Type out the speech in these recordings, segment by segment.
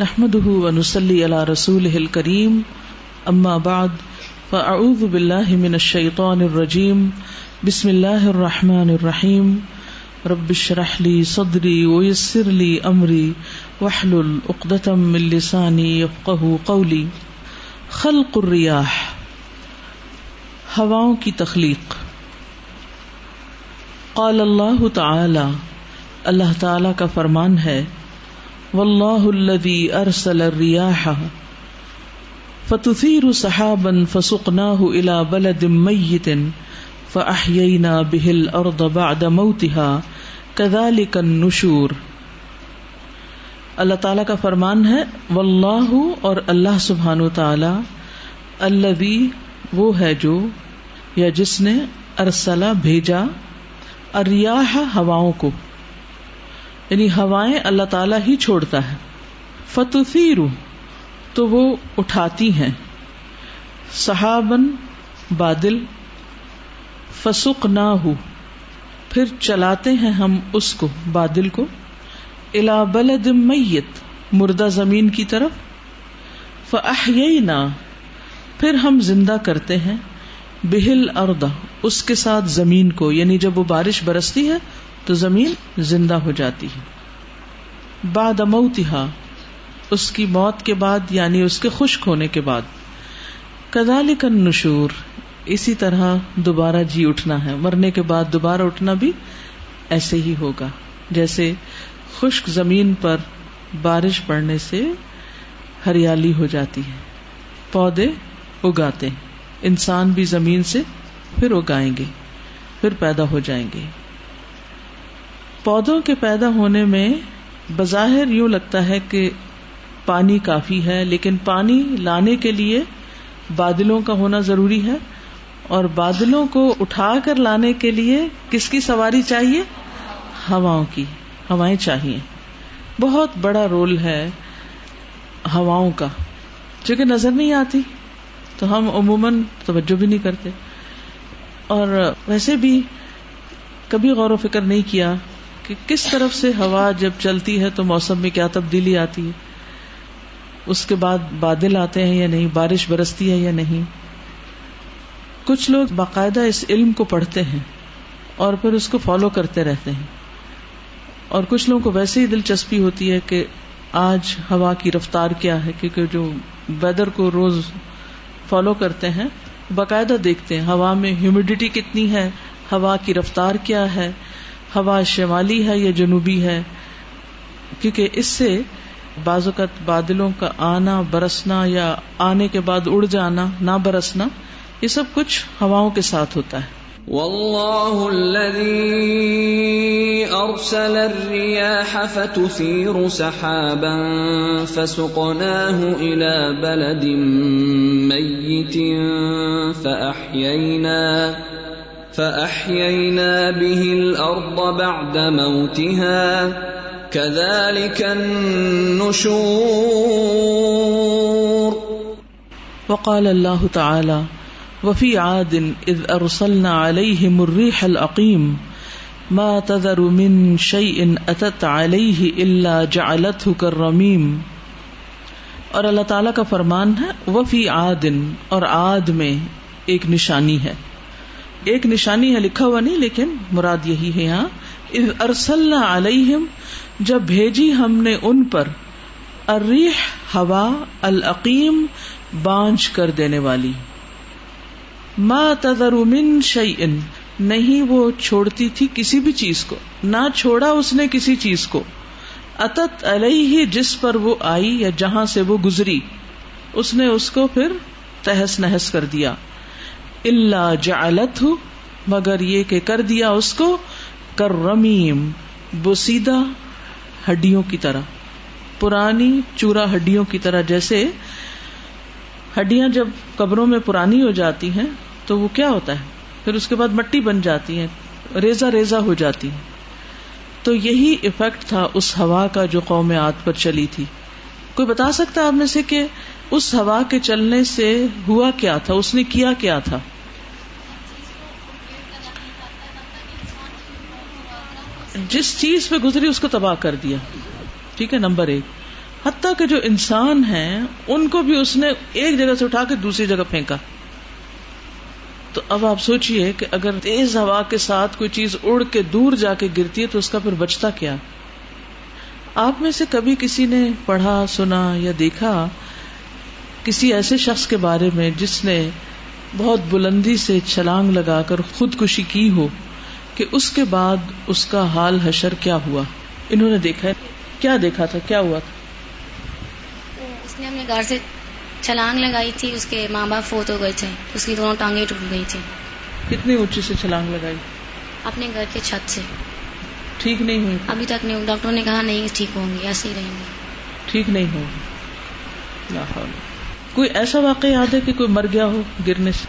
نحمده ونسلي على رسوله الكريم اما بعد فاعوذ بالله من الشيطان الرجيم، بسم الله الرحمن الرحيم، رب اشرح لي صدري ويسر لي امري واحلل عقدة من لساني يفقهوا قولي. خلق الرياح ہواؤں کی تخلیق۔ قال اللہ تعالی اللہ تعالی کا فرمان ہے واللہ الذی ارسل الریاح فتثیر سحابا فسقناه الى بلد میت فاحیینا به الارض بعد موتها كذلك النشور اللہ تعالی کا فرمان ہے، واللہ اور اللہ سبحانہ تعالی الذی وہ ہے جو، یا جس نے ارسلا بھیجا اریاح ہواؤں کو۔ یعنی ہوائیں اللہ تعالی ہی چھوڑتا ہے۔ فتوثیر تو وہ اٹھاتی ہیں۔ صحابن بادل۔ فسق نہ ہو پھر چلاتے ہیں ہم اس کو، بادل کو۔ الا بلد میت مردہ زمین کی طرف۔ فاحیینا پھر ہم زندہ کرتے ہیں۔ بہل اردا اس کے ساتھ زمین کو یعنی جب وہ بارش برستی ہے تو زمین زندہ ہو جاتی ہے۔ بعد موتہا اس کی موت کے بعد یعنی اس کے خشک ہونے کے بعد۔ کدالک نشور اسی طرح دوبارہ جی اٹھنا ہے۔ مرنے کے بعد دوبارہ اٹھنا بھی ایسے ہی ہوگا۔ جیسے خشک زمین پر بارش پڑنے سے ہریالی ہو جاتی ہے۔ پودے اگاتے ہیں۔ انسان بھی زمین سے پھر اگائیں گے، پھر پیدا ہو جائیں گے۔ پودوں کے پیدا ہونے میں بظاہر یوں لگتا ہے کہ پانی کافی ہے، لیکن پانی لانے کے لیے بادلوں کا ہونا ضروری ہے۔ اور بادلوں کو اٹھا کر لانے کے لیے کس کی سواری چاہیے؟ ہواؤں کی، ہوائیں چاہیے۔ بہت بڑا رول ہے ہواؤں کا۔ چونکہ نظر نہیں آتی، تو ہم عموماً توجہ بھی نہیں کرتے۔ اور ویسے بھی کبھی غور و فکر نہیں کیا۔ کہ کس طرف سے ہوا جب چلتی ہے تو موسم میں کیا تبدیلی آتی ہے؟ اس کے بعد بادل آتے ہیں یا نہیں؟ بارش برستی ہے یا نہیں؟ کچھ لوگ باقاعدہ اس علم کو پڑھتے ہیں اور پھر اس کو فالو کرتے رہتے ہیں۔ اور کچھ لوگوں کو ویسے ہی دلچسپی ہوتی ہے کہ آج ہوا کی رفتار کیا ہے، کیونکہ جو ویدر کو روز فالو کرتے ہیں، باقاعدہ دیکھتے ہیں۔ ہوا میں ہیومیڈیٹی کتنی ہے؟ ہوا کی رفتار کیا ہے؟ ہوا شمالی ہے یا جنوبی ہے؟ کیونکہ اس سے بعض اوقات بادلوں کا آنا، برسنا یا آنے کے بعد اڑ جانا، نہ برسنا، یہ سب کچھ ہواؤں کے ساتھ ہوتا ہے۔ والله الذي ارسل الرياح فتثير سحابا فسقناه الى بلد ميت فاحيينا فاحيينا به الارض بعد موتها، كذلك النشور. وقال الله تعالى وفي عاد اذ ارسلنا عليهم الريح العقيم ما تذر من شيء اتت عليه الا جعلته كالرميم اور اللہ تعالیٰ کا فرمان ہے، وفی عادن اور عاد میں ایک نشانی ہے۔ ایک نشانی ہے، لکھا ہوا نہیں، لیکن مراد یہی ہے یہاں۔ اذ ارسلنا علیہم جب بھیجی ہم نے ان پر الریح ہوا العقیم بانج کر دینے والی۔ ما تذر من شیئن نہیں وہ چھوڑتی تھی کسی بھی چیز کو۔ نہ چھوڑا اس نے کسی چیز کو۔ اتت علیہ جس پر وہ آئی یا جہاں سے وہ گزری۔ اس نے اس کو پھر تہس نہس کر دیا۔ اللہ جعلت ہوں مگر یہ کہ کر دیا اس کو کر رمیم بوسیدہ ہڈیوں کی طرح، پرانی چورا ہڈیوں کی طرح، جیسے ہڈیاں جب قبروں میں پرانی ہو جاتی ہیں، تو وہ کیا ہوتا ہے؟ پھر اس کے بعد مٹی بن جاتی ہے ریزا ریزا ہو جاتی ہے تو یہی افیکٹ تھا اس ہوا کا جو قوم آت پر چلی تھی۔ کوئی بتا سکتا آپ میں سے کہ اس ہوا کے چلنے سے ہوا کیا تھا؟ اس نے کیا کیا تھا؟ جس چیز پہ گزری اس کو تباہ کر دیا۔ ٹھیک ہے، نمبر ایک۔ حتیٰ کہ جو انسان ہیں، ان کو بھی اس نے ایک جگہ سے اٹھا کے دوسری جگہ پھینکا۔ تو اب آپ سوچئے کہ اگر تیز ہوا کے ساتھ کوئی چیز اڑ کے دور جا کے گرتی ہے، تو اس کا پھر بچتا کیا؟ آپ میں سے کبھی کسی نے پڑھا، سنا یا دیکھا کسی ایسے شخص کے بارے میں جس نے بہت بلندی سے چھلانگ لگا کر خودکشی کی ہو کہ اس کے بعد اس کا حال حشر کیا ہوا؟ انہوں نے دیکھا کیا دیکھا تھا؟ کیا ہوا تھا؟ اس نے اپنے گھر سے چھلانگ لگائی تھی اس کے ماں باپ فوت ہو گئے تھے اس کی دونوں ٹانگیں ٹوٹ گئی تھی کتنی اونچی سے چھلانگ لگائی؟ اپنے گھر کے چھت سے۔ ٹھیک نہیں ہوئی؟ ابھی تک نہیں ڈاکٹر نے کہا نہیں ٹھیک ہوں گی ایسے ہی رہیں گے ٹھیک نہیں ہوگی کوئی ایسا واقع یاد ہے کہ کوئی مر گیا ہو گرنے سے؟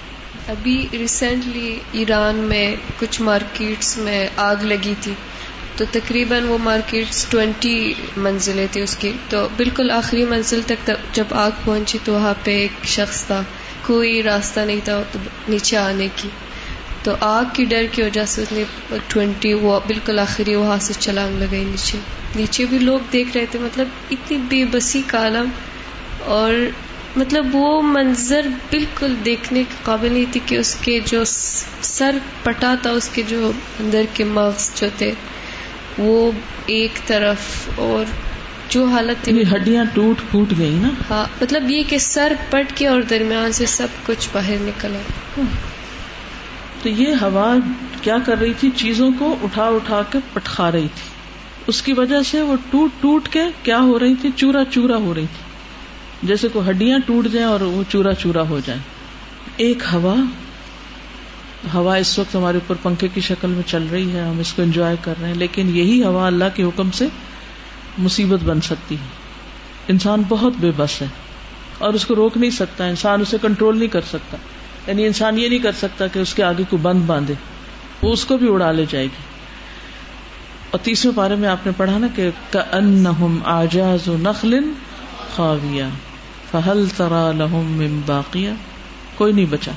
ابھی ریسنٹلی ایران میں کچھ مارکیٹس میں آگ لگی تھی، تو تقریباً وہ مارکیٹس ٹوینٹی منزلیں تھی اس کی۔ تو بالکل آخری منزل تک جب آگ پہنچی تو وہاں پہ ایک شخص تھا، کوئی راستہ نہیں تھا نیچے آنے کی۔ تو آگ کی ڈر کی وجہ سے اس نے ٹوینٹی وہ بالکل آخری وہاں سے چلانگ لگائی نیچے۔ نیچے بھی لوگ دیکھ رہے تھے مطلب اتنی بے بسی کالم اور مطلب وہ منظر بالکل دیکھنے کے قابل نہیں تھی کہ اس کے جو سر پٹا تھا اس کے جو اندر کے مغز جو تھے وہ ایک طرف اور جو حالت تھی ہڈیاں ٹوٹ پھوٹ گئی نا؟ ہاں مطلب یہ کہ سر پٹ کے اور درمیان سے سب کچھ باہر نکلا۔ تو یہ ہوا کیا کر رہی تھی؟ چیزوں کو اٹھا اٹھا کے پٹخا رہی تھی۔ اس کی وجہ سے وہ ٹوٹ ٹوٹ کے کیا ہو رہی تھی؟ چورا چورا ہو رہی تھی۔ جیسے کوئی ہڈیاں ٹوٹ جائیں اور وہ چورا چورا ہو جائیں۔ ایک ہوا ہوا اس وقت ہمارے اوپر پنکھے کی شکل میں چل رہی ہے، ہم اس کو انجوائے کر رہے ہیں، لیکن یہی ہوا اللہ کے حکم سے مصیبت بن سکتی ہے۔ انسان بہت بے بس ہے اور اس کو روک نہیں سکتا، انسان اسے کنٹرول نہیں کر سکتا۔ یعنی انسان یہ نہیں کر سکتا کہ اس کے آگے کو بند باندھے، وہ اس کو بھی اڑا لے جائے گی۔ اور تیسرے بارے میں آپ نے پڑھا نا کہ آجاز نخل خاویہ۔ فہل ترا لہم باقیہ کوئی نہیں بچا۔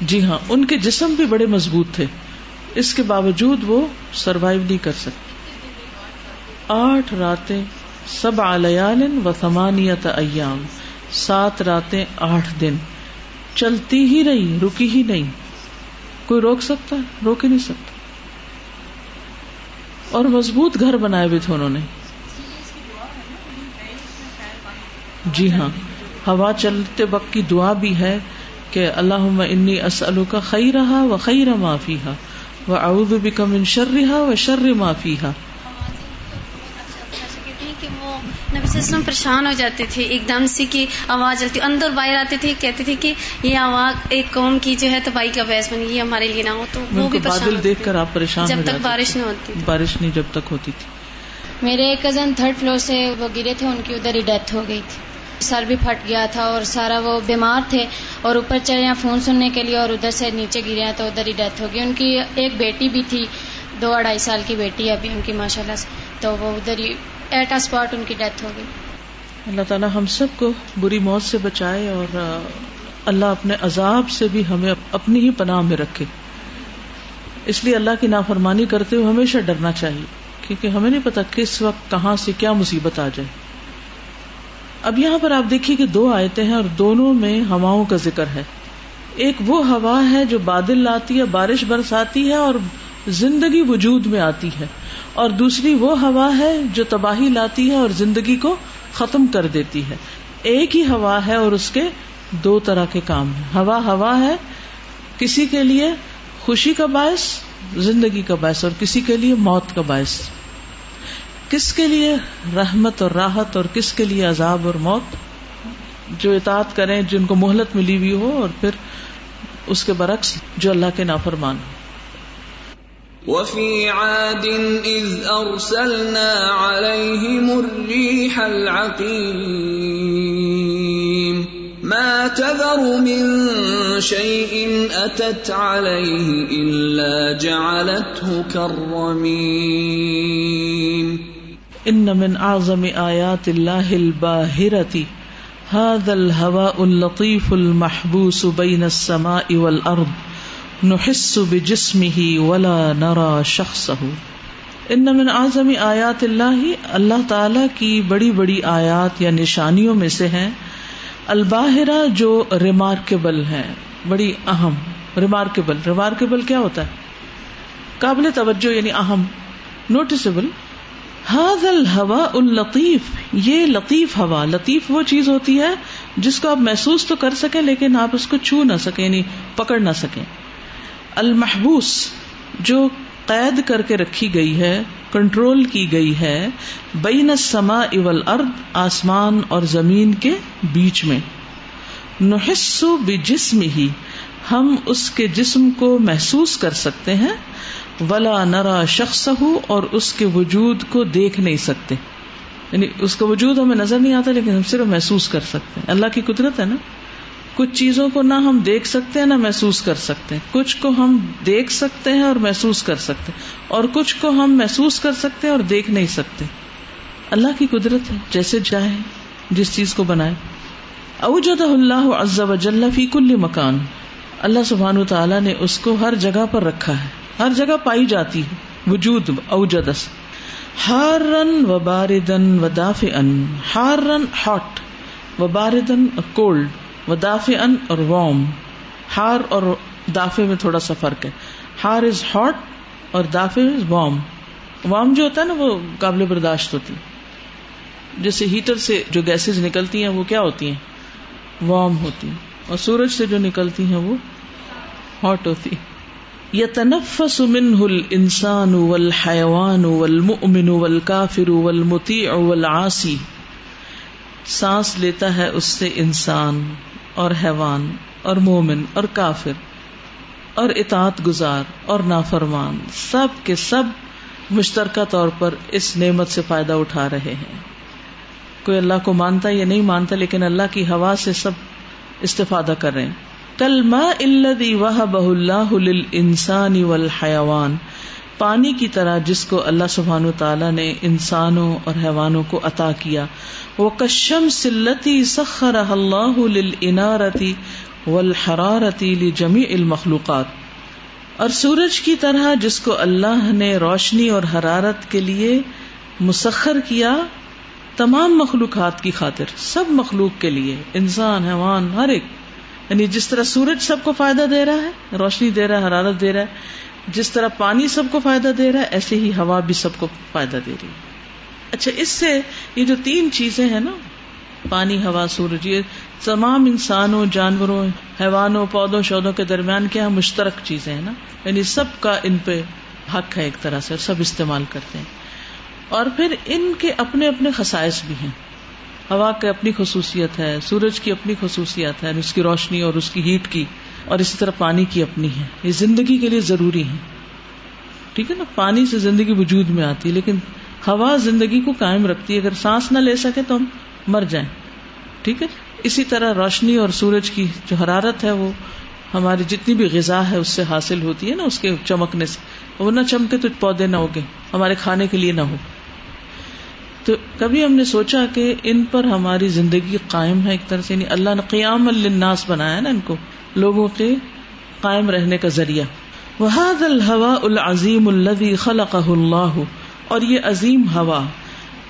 جی ہاں ان کے جسم بھی بڑے مضبوط تھے۔ اس کے باوجود وہ سروائو نہیں کر سکتے۔ آٹھ راتیں سب آلیال و ثمانیت ایام۔ سات راتیں آٹھ دن۔ چلتی ہی رہی، رکی ہی نہیں۔ کوئی روک سکتا؟ روک ہی نہیں سکتا۔ اور مضبوط گھر بنائے ہوئے تھے انہوں نے۔ جی ہاں ہوا چلتے وقت کی دعا بھی ہے کہ اللہ انی اسلو کا خی رہا و خیر معافی ہا و اعوذ بک من شر رہا و شر معافی ہا وسلم پریشان ہو جاتے تھے ایک دم سے کی آواز چلتی اندر باہر آتے تھے کہتے تھے کہ یہ آواز ایک قوم کی جو ہے تباہی کا باعث بنی یہ ہمارے لیے نہ ہو تو وہ بھی بادل دیکھ کر آپ پریشان جب تک بارش نہیں ہوتی بارش نہیں جب تک ہوتی تھی۔ میرے ایک کزن تھرڈ فلور سے وہ گرے تھے ان کی ادھر ہی ڈیتھ ہو گئی تھی۔ سر بھی پھٹ گیا تھا اور سارا وہ بیمار تھے اور اوپر چڑھے ہیں فون سننے کے لیے اور ادھر سے نیچے گرے ہیں تو ادھر ہی ڈیتھ ہو گئی۔ ان کی ایک بیٹی بھی تھی، دو اڑائی سال کی بیٹی ابھی ان کی ماشاء اللہ تو وہ ادھر ہی ایٹ اسپاٹ ان کی ڈیتھ ہو گئی۔ اللہ تعالیٰ ہم سب کو بری موت سے بچائے اور اللہ اپنے عذاب سے بھی ہمیں اپنی ہی پناہ میں رکھے۔ اس لیے اللہ کی نافرمانی کرتے ہوئے ہمیشہ ڈرنا چاہیے، کیونکہ ہمیں نہیں پتا کس وقت کہاں سے کیا مصیبت آ جائے۔ اب یہاں پر آپ دیکھیے کہ دو آیتیں ہیں اور دونوں میں ہواؤں کا ذکر ہے۔ ایک وہ ہوا ہے جو بادل لاتی ہے، بارش برساتی ہے اور زندگی وجود میں آتی ہے۔ اور دوسری وہ ہوا ہے جو تباہی لاتی ہے اور زندگی کو ختم کر دیتی ہے۔ ایک ہی ہوا ہے اور اس کے دو طرح کے کام ہیں۔ ہوا ہوا ہے، کسی کے لیے خوشی کا باعث، زندگی کا باعث اور کسی کے لیے موت کا باعث۔ کس کے لیے رحمت اور راحت اور کس کے لیے عذاب اور موت جو اطاعت کریں جن کو مہلت ملی ہوئی ہو اور پھر اس کے برعکس جو اللہ کے نافرمان ہو وفي عاد إذ أرسلنا عليهم الريح العقيم. ما تذر من شيء أتت عليه إلا جعلته كالرميم. إن من أعظم آيات الله الباهرة هذا الهواء اللطيف المحبوس بين السماء والأرض نحس بجسمه ولا نرى شخصه۔ ان من اعظم آیات اللہ اللہ تعالی کی بڑی بڑی آیات یا نشانیوں میں سے ہیں۔ الباہرہ جو ریمارکیبل ہے، بڑی اہم ریمارکیبل ریمارکیبل کیا ہوتا ہے؟ قابل توجہ یعنی اہم نوٹسبل ہاض الحوا الطیف یہ لطیف ہوا، لطیف وہ چیز ہوتی ہے جس کو آپ محسوس تو کر سکیں لیکن آپ اس کو چھو نہ سکیں یعنی پکڑ نہ سکیں۔ المحبوس، جو قید کر کے رکھی گئی ہے، کنٹرول کی گئی ہے، بین سما اول ارد آسمان اور زمین کے بیچ میں۔ نحسو بجسم ہی ہم اس کے جسم کو محسوس کر سکتے ہیں۔ ولا نرا شخص ہو اور اس کے وجود کو دیکھ نہیں سکتے۔ یعنی اس کا وجود ہمیں نظر نہیں آتا لیکن ہم صرف محسوس کر سکتے ہیں۔ اللہ کی قدرت ہے نا۔ کچھ چیزوں کو نہ ہم دیکھ سکتے ہیں، نہ محسوس کر سکتے ہیں۔ کچھ کو ہم دیکھ سکتے ہیں اور محسوس کر سکتے ہیں۔ اور کچھ کو ہم محسوس کر سکتے ہیں اور دیکھ نہیں سکتے۔ اللہ کی قدرت ہے، جیسے چاہے، جس چیز کو بنائے۔ اوجد اللہ عز و جل فی کل مکان۔ اللہ سبحان تعالیٰ نے اس کو ہر جگہ پر رکھا ہے۔ ہر جگہ پائی جاتی ہے۔ وجود اوجدس۔ ہار رن و باردن و داف ان ہار رن ہاٹ و باردن کولڈ وہ دافع ان اور وارم ہار اور دافے میں تھوڑا سا فرق ہے۔ ہار از ہاٹ اور دافے از وارم وارم جو ہوتا ہے نا وہ قابل برداشت ہوتی جیسے ہیٹر سے جو گیسز نکلتی ہیں وہ کیا ہوتی ہیں؟ وارم ہوتی ہیں۔ اور سورج سے جو نکلتی ہیں وہ ہاٹ ہوتی یتنفس منه الانسان والحيوان والمؤمن والكافر والمطيع والعاصي. سانس لیتا ہے اس سے انسان اور حیوان اور مومن اور کافر اور اطاعت گزار اور نافرمان، سب کے سب مشترکہ طور پر اس نعمت سے فائدہ اٹھا رہے ہیں۔ کوئی اللہ کو مانتا یا نہیں مانتا، لیکن اللہ کی ہوا سے سب استفادہ کر رہے ہیں۔ کل ما الدی واہ بہ اللہ انسانی والحیوان پانی کی طرح جس کو اللہ سبحان تعالیٰ نے انسانوں اور حیوانوں کو عطا کیا۔ وہ کشم سلتی سخر اللہ عنارتی و الحرارتی جمی المخلوقات۔ اور سورج کی طرح جس کو اللہ نے روشنی اور حرارت کے لیے مسخر کیا، تمام مخلوقات کی خاطر، سب مخلوق کے لیے، انسان، حیوان، ہر ایک۔ یعنی جس طرح سورج سب کو فائدہ دے رہا ہے، روشنی دے رہا ہے، حرارت دے رہا ہے، جس طرح پانی سب کو فائدہ دے رہا ہے، ایسے ہی ہوا بھی سب کو فائدہ دے رہی ہے۔ اچھا اس سے یہ جو تین چیزیں ہیں نا، پانی، ہوا، سورج، یہ تمام انسانوں، جانوروں، حیوانوں، پودوں، شودوں کے درمیان کیا مشترک چیزیں ہیں نا۔ یعنی سب کا ان پہ حق ہے ایک طرح سے، سب استعمال کرتے ہیں۔ اور پھر ان کے اپنے اپنے خسائش بھی ہیں۔ ہوا کی اپنی خصوصیت ہے، سورج کی اپنی خصوصیت ہے، اس کی روشنی اور اس کی ہیٹ کی، اور اسی طرح پانی کی اپنی ہے۔ یہ زندگی کے لیے ضروری ہے ٹھیک ہے نا؟ پانی سے زندگی وجود میں آتی ہے، لیکن ہوا زندگی کو قائم رکھتی ہے۔ اگر سانس نہ لے سکے تو ہم مر جائیں۔ ٹھیک ہے؟ اسی طرح روشنی اور سورج کی جو حرارت ہے، وہ ہماری جتنی بھی غذا ہے، اس سے حاصل ہوتی ہے نا، اس کے چمکنے سے۔ وہ نہ چمکے تو پودے نہ ہوگے ہمارے کھانے کے لیے نہ ہو۔ تو کبھی ہم نے سوچا کہ ان پر ہماری زندگی قائم ہے ایک طرح سے یعنی اللہ نے قیام الناس بنایا نا ان کو، لوگوں کے قائم رہنے کا ذریعہ۔ وحاد الحوا العظیم الدی خلق اللہ اور یہ عظیم ہوا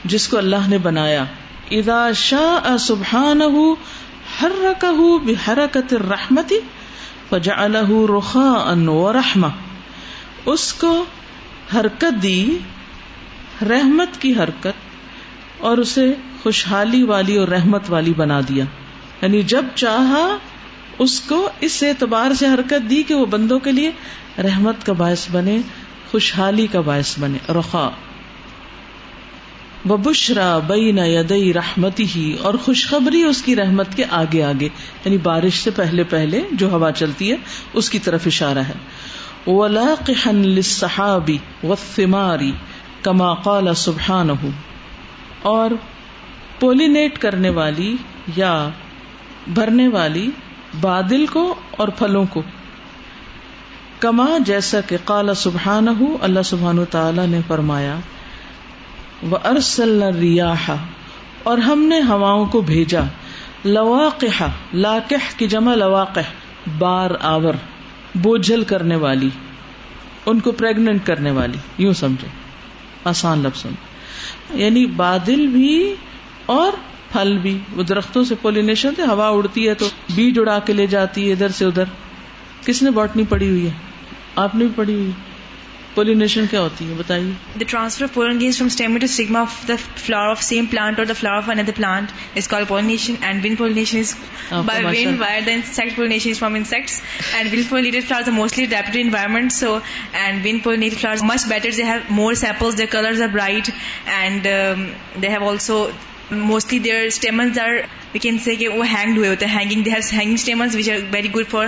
جس کو اللہ نے بنایا۔ ادا شاہ سبحان ہر بحرکت رحمتی فجا الح رخا ان رحما اس کو حرکت دی، رحمت کی حرکت اور اسے خوشحالی والی اور رحمت والی بنا دیا۔ یعنی جب چاہا اس کو اس اعتبار سے حرکت دی کہ وہ بندوں کے لیے رحمت کا باعث بنے، خوشحالی کا باعث بنے۔ رخا۔ بشرا بین یدئی رحمتی ہی اور خوشخبری اس کی رحمت کے آگے آگے۔ یعنی بارش سے پہلے پہلے جو ہوا چلتی ہے، اس کی طرف اشارہ ہے۔ صحابی و ثماری کما قال سبحان اور پولینیٹ کرنے والی یا بھرنے والی بادل کو اور پھلوں کو۔ کما جیسا کہ قال سبحان اللہ سبحان تعالی نے فرمایا وہ ارسل ریاح اور ہم نے ہواؤں کو بھیجا۔ لواقح لاقح کی جمع لواقح، بار آور، بوجھل کرنے والی، ان کو پریگنٹ کرنے والی، یوں سمجھے آسان لفظ یعنی بادل بھی اور پھل بھی۔ وہ درختوں سے پولینیشن سے ہوا اڑتی ہے تو بیج اڑا کے لے جاتی ہے ادھر سے ادھر۔ کس نے باٹنی پڑی ہوئی ہے؟ آپ نے بھی پڑی ہوئی۔ پولینیشن کیا ہوتی ہے؟ بتائیے۔ The transfer of pollen grains from stem to stigma of the flower of same plant اور flower of another plant is called pollination and wind pollination is by wind water then insect pollination from insects and wind pollinated flower mostly adapt environment so and wind pollinate flower much better they have more sepal they colour are bright and they have also mostly their stamens are we can see کہ ٹرانسفرڈوز hang ہوتے ہیں hanging they have hanging stamens which are very good for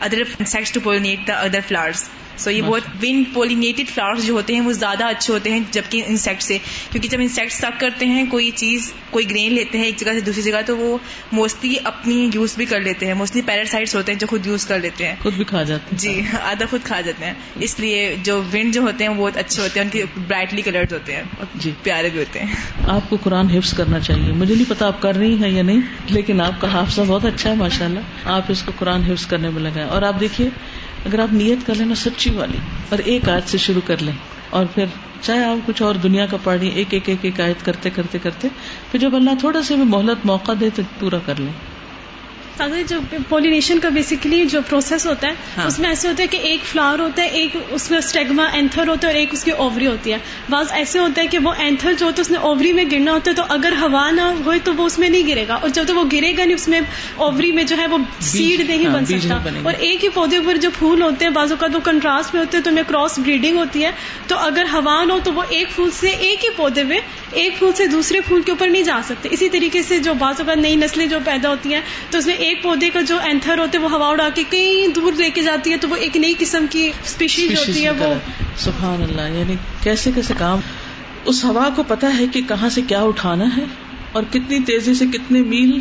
other insects to pollinate the other flower so یہ بہت one پولینیٹڈ flowers جو ہوتے ہیں وہ زیادہ اچھے ہوتے ہیں جبکہ انسیکٹ سے۔ کیونکہ جب انسیکٹ سک کرتے ہیں کوئی چیز کوئی گرین لیتے ہیں ایک جگہ سے دوسری جگہ تو وہ موسٹلی اپنی یوز بھی کر لیتے ہیں۔ موسٹلی پیراسائٹس ہوتے ہیں جو خود یوز کر لیتے ہیں۔ خود بھی کھا جاتے ہیں۔ جی آدھا خود کھا جاتے ہیں۔ اس لیے جو ونڈ جو ہوتے ہیں وہ بہت اچھے ہوتے ہیں ان کے برائٹلی کلرڈ ہوتے ہیں۔ جی۔ پیارے بھی ہوتے ہیں۔ آپ کو قرآن حفظ کرنا چاہیے۔ مجھے نہیں پتا آپ کر رہی ہیں یا نہیں لیکن آپ کا حافظہ بہت اچھا ہے ماشاء اللہ آپ اس کو قرآن حفظ کرنے میں لگائیں۔ اور آپ دیکھیے اگر آپ نیت کر لیں نا سچی والی، اور ایک آیت سے شروع کر لیں، اور پھر چاہے آپ کچھ اور دنیا کا پڑھ ایک ایک ایک ایک آیت کرتے کرتے کرتے، پھر جب اللہ تھوڑا سا بھی مہلت موقع دے تو پورا کر لیں۔ جو پولیشن کا بیسکلی جو پروسیس ہوتا ہے ہاں۔ اس میں ایسے ہوتا ہے کہ ایک فلاور ہوتا ہے ایک اس میں اسٹیگما اینتھر ہوتا ہے اور ایک اس کی اووری ہوتی ہے. بعض ایسے ہوتا ہے کہ وہ اینتھر جو ہوتا ہے اس نے اووری میں گرنا ہوتا ہے تو اگر ہوا نہ ہوئے تو وہ اس میں نہیں گرے گا اور جب تک وہ گرے گا نہیں اس میں اووری میں جو ہے وہ سیڈ نہیں بن ہاں، سکتا. اور ایک ہی پودے پر جو پھول ہوتے ہیں بعض اوقات وہ کنٹراسٹ میں ہوتے ہیں تو ان کراس بریڈنگ ہوتی ہے. تو اگر ہوا نہ ہو تو وہ ایک پھول سے ایک ہی پودے میں ایک پھول سے دوسرے پھول کے اوپر نہیں جا سکتے. اسی طریقے سے جو بعض اوقات نئی نسلیں جو پیدا ہوتی ہیں تو اس میں ایک پودے کا جو اینتھر ہوتے وہ ہوا اڑا کے کہیں دور لے کے جاتی ہے تو وہ ایک نئی قسم کی اسپیشیز ہوتی ہے وہ سبحان اللہ یعنی کیسے کیسے کام۔ اس ہوا کو پتا ہے کہ کہاں سے کیا اٹھانا ہے اور کتنی تیزی سے کتنے میل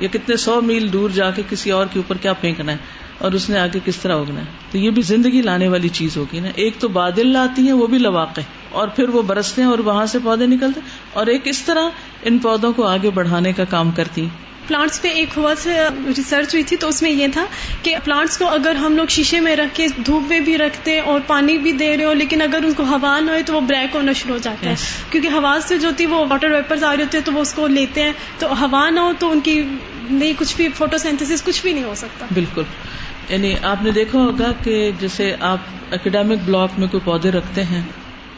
یا کتنے سو میل دور جا کے کسی اور کے اوپر کیا پھینکنا ہے اور اس نے آگے کس طرح اگنا ہے۔ تو یہ بھی زندگی لانے والی چیز ہوگی نا۔ ایک تو بادل لاتی ہیں وہ بھی لواقع اور پھر وہ برستے ہیں اور وہاں سے پودے نکلتے اور ایک اس طرح ان پودوں کو آگے بڑھانے کا کام کرتی پلانٹس پہ ایک ہوا سے ریسرچ ہوئی تھی تو اس میں یہ تھا کہ پلانٹس کو اگر ہم لوگ شیشے میں رکھ کے دھوپ میں بھی رکھتے اور پانی بھی دے رہے ہو لیکن اگر ان کو ہوا نہ ہوئے تو وہ بریک ہونا شروع ہو جاتا ہے۔ کیونکہ ہوا سے جو تھی وہ واٹر ویپرز آ رہے ہوتے ہیں تو وہ اس کو لیتے ہیں۔ تو ہوا نہ ہو تو ان کی نہیں کچھ بھی فوٹو سینتھس کچھ بھی نہیں ہو سکتا۔ بالکل۔ یعنی آپ نے دیکھا ہوگا کہ جیسے آپ اکیڈیمک بلاک میں کوئی پودے رکھتے ہیں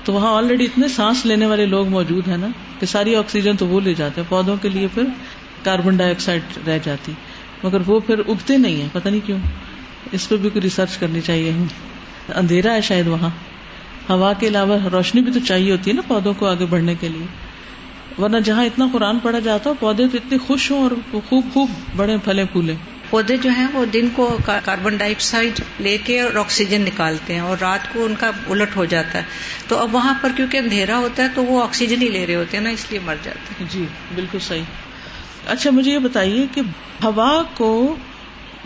تو وہاں آلریڈی اتنے سانس لینے والے لوگ موجود ہیں نا کہ ساری آکسیجن تو وہ لے جاتے ہیں پودوں کے لیے پھر۔ کاربن ڈائی آکسائڈ رہ جاتی مگر وہ پھر اگتے نہیں ہے پتہ نہیں کیوں۔ اس پہ بھی کوئی ریسرچ کرنی چاہیے۔ اندھیرا ہے شاید وہاں۔ ہوا کے علاوہ روشنی بھی تو چاہیے ہوتی ہے نا پودوں کو آگے بڑھنے کے لیے۔ ورنہ جہاں اتنا قرآن پڑھا جاتا ہو پودے تو اتنے خوش ہوں اور خوب خوب بڑے پھلے پھولے پودے جو ہیں وہ دن کو کاربن ڈائی آکسائڈ لے کے اور آکسیجن نکالتے ہیں اور رات کو ان کا الٹ ہو جاتا ہے۔ تو اب وہاں پر کیونکہ اندھیرا ہوتا ہے تو وہ آکسیجن ہی لے رہے ہوتے ہیں نا اس لیے مر جاتے ہیں۔ جی بالکل صحیح۔ اچھا مجھے یہ بتائیے کہ ہوا کو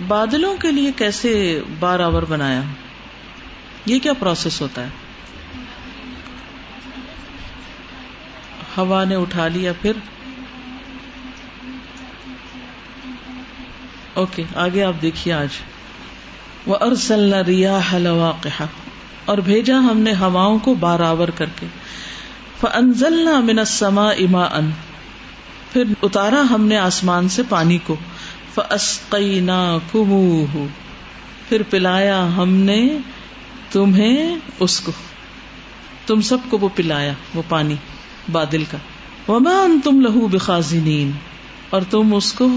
بادلوں کے لیے کیسے بار آور بنایا؟ یہ کیا پروسیس ہوتا ہے؟ ہوا نے اٹھا لیا پھر؟ اوکے، آگے آپ دیکھیے آج۔ وہ ارسل ریا اور بھیجا ہم نے ہواؤں کو بارآور کر کے۔ فنزل منسما اما ان پھر اتارا ہم نے آسمان سے پانی کو۔ فسقینا کموہ پھر پلایا ہم نے تمہیں اس کو۔ تم سب کو وہ پلایا، وہ پانی بادل کا۔ وما ان تم لہو بخازنین اور تم اس کو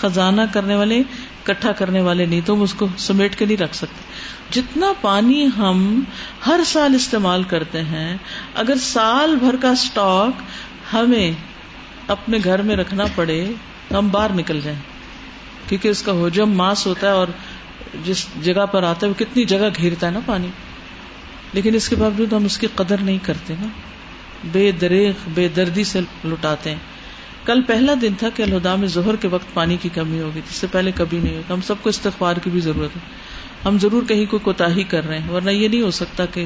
خزانہ کرنے والے کٹھا کرنے والے نہیں، تم اس کو سمیٹ کے نہیں رکھ سکتے۔ جتنا پانی ہم ہر سال استعمال کرتے ہیں، اگر سال بھر کا اسٹاک ہمیں اپنے گھر میں رکھنا پڑے تو ہم باہر نکل جائیں۔ کیونکہ اس کا حجم ماس ہوتا ہے اور جس جگہ پر آتا ہے وہ کتنی جگہ گھیرتا ہے نا پانی۔ لیکن اس کے باوجود ہم اس کی قدر نہیں کرتے نا۔ بے دریغ، بے دردی سے لٹاتے ہیں۔ کل پہلا دن تھا کہ الہدا میں ظہر کے وقت پانی کی کمی ہوگی، جس سے پہلے کبھی نہیں ہوگی ہم سب کو استغفار کی بھی ضرورت ہے۔ ہم ضرور کہیں کوئی کوتا ہی کر رہے ہیں، ورنہ یہ نہیں ہو سکتا کہ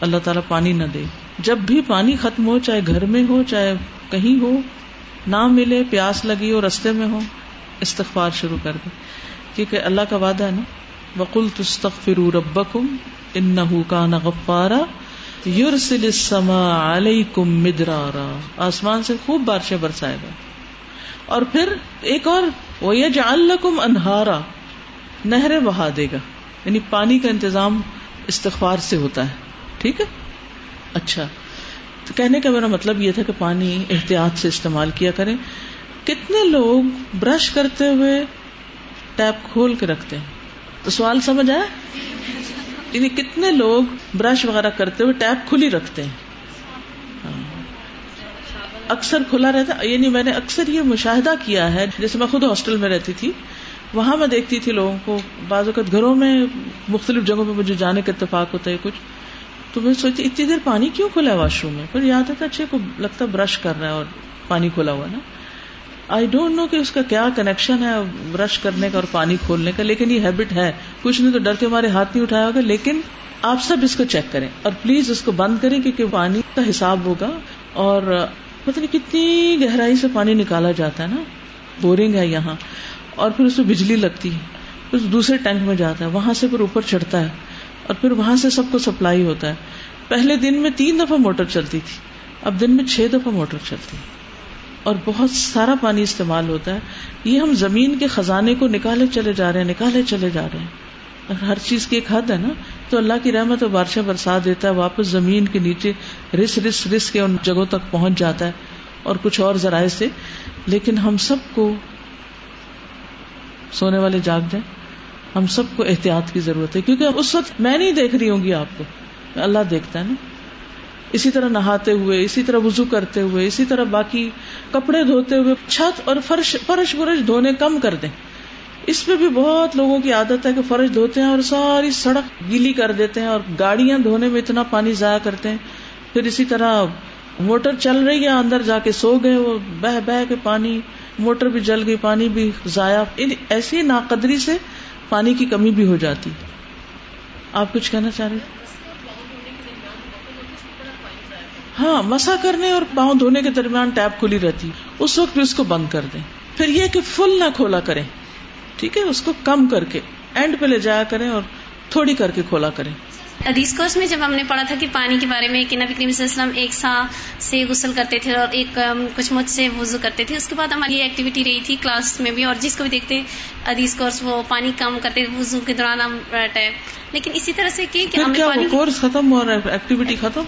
اللہ تعالیٰ پانی نہ دے۔ جب بھی پانی ختم ہو، چاہے گھر میں ہو، چاہے کہیں ہو نہ ملے، پیاس لگی ہو، رستے میں ہو، استغفار شروع کر دے کیونکہ اللہ کا وعدہ ہے نا وقل تستغفروا ربکم انہو کان غفارا یورسل السما علیکم مدرارا۔ آسمان سے خوب بارشیں برسائے گا۔ اور پھر ایک اور وہ لکم انہارا نہریں بہا دے گا۔ یعنی پانی کا انتظام استغفار سے ہوتا ہے۔ ٹھیک ہے؟ اچھا۔ تو کہنے کا میرا مطلب یہ تھا کہ پانی احتیاط سے استعمال کیا کریں۔ کتنے لوگ برش کرتے ہوئے ٹیپ کھول کے رکھتے ہیں؟ تو سوال سمجھ آیا؟ یعنی کتنے لوگ برش وغیرہ کرتے ہوئے ٹیپ کھلی رکھتے ہیں؟ ہاں۔ اکثر کھلا رہتا یعنی میں نے اکثر یہ مشاہدہ کیا ہے۔ جیسے میں خود ہاسٹل میں رہتی تھی، وہاں میں دیکھتی تھی لوگوں کو، بعض اوقات گھروں میں مختلف جگہوں پہ مجھے جانے کا اتفاق ہوتا ہے کچھ۔ تو میں سوچتی اتنی دیر پانی کیوں کھلا ہے واش روم میں؟ پھر یاد آتا اچھے کو لگتا برش کر رہا ہے اور پانی کھلا ہوا نا۔ آئی ڈونٹ نو کہ اس کا کیا کنیکشن ہے برش کرنے کا اور پانی کھولنے کا، لیکن یہ ہیبٹ ہے۔ کچھ نہیں تو ڈر کے ہمارے ہاتھ نہیں اٹھایا ہوگا، لیکن آپ سب اس کو چیک کریں۔ اور پلیز اس کو بند کریں کیونکہ پانی کا حساب ہوگا۔ اور پتہ نہیں کتنی گہرائی سے پانی نکالا جاتا ہے نا۔ بورنگ ہے یہاں۔ اور پھر اس میں بجلی لگتی ہے۔ پھر دوسرے ٹینک میں جاتا ہے۔ وہاں سے پھر اوپر چڑھتا ہے۔ اور پھر وہاں سے سب کو سپلائی ہوتا ہے۔ پہلے دن میں تین دفعہ موٹر چلتی تھی، اب دن میں چھ دفعہ موٹر چلتی ہے۔ اور بہت سارا پانی استعمال ہوتا ہے۔ یہ ہم زمین کے خزانے کو نکالے چلے جا رہے ہیں، نکالے چلے جا رہے ہیں۔ ہر چیز کی ایک حد ہے نا، تو اللہ کی رحمت و بارشیں برسات دیتا ہے، واپس زمین کے نیچے رس رس رس کے ان جگہوں تک پہنچ جاتا ہے۔ اور کچھ اور ذرائع سے۔ لیکن ہم سب کو سونے والے جاگ جائیں ہم سب کو احتیاط کی ضرورت ہے، کیونکہ اس وقت میں نہیں دیکھ رہی ہوں گی آپ کو۔ اللہ دیکھتا ہے نا۔ اسی طرح نہاتے ہوئے، اسی طرح وزو کرتے ہوئے، اسی طرح باقی کپڑے دھوتے ہوئے، چھت اور فرش فرش فرش دھونے کم کر دیں۔ اس پہ بھی بہت لوگوں کی عادت ہے کہ فرش دھوتے ہیں اور ساری سڑک گیلی کر دیتے ہیں اور گاڑیاں دھونے میں اتنا پانی ضائع کرتے ہیں۔ پھر اسی طرح موٹر چل رہی ہے، اندر جا کے سو گئے وہ، بہ بہ کے پانی، موٹر بھی جل گئی، پانی بھی ضائع۔ ایسی ناقدری سے پانی کی کمی بھی ہو جاتی۔ آپ کچھ کہنا چاہ رہے ہاں مسا کرنے اور پاؤں دھونے کے درمیان ٹیپ کھلی رہتی۔ اس وقت بھی اس کو بند کر دیں۔ پھر یہ کہ فل نہ کھولا کریں۔ ٹھیک ہے، اس کو کم کر کے، اینڈ پہ لے جایا کریں اور تھوڑی کر کے کھولا کریں۔ حدیث کورس میں جب ہم نے پڑھا تھا کہ پانی کے بارے میں کہ نبی کریم صلی اللہ علیہ وسلم ایک سا سے غسل کرتے تھے اور ایک کچھ مجھ سے وضو کرتے تھے اس کے بعد ہماری یہ ایکٹیویٹی رہی تھی کلاس میں بھی اور جس کو بھی دیکھتے حدیث کورس وہ پانی کم کرتے وضو کے دوران ہم لیکن اسی طرح سے کہ ہم نے کورس ختم اور ایکٹیویٹی ختم؟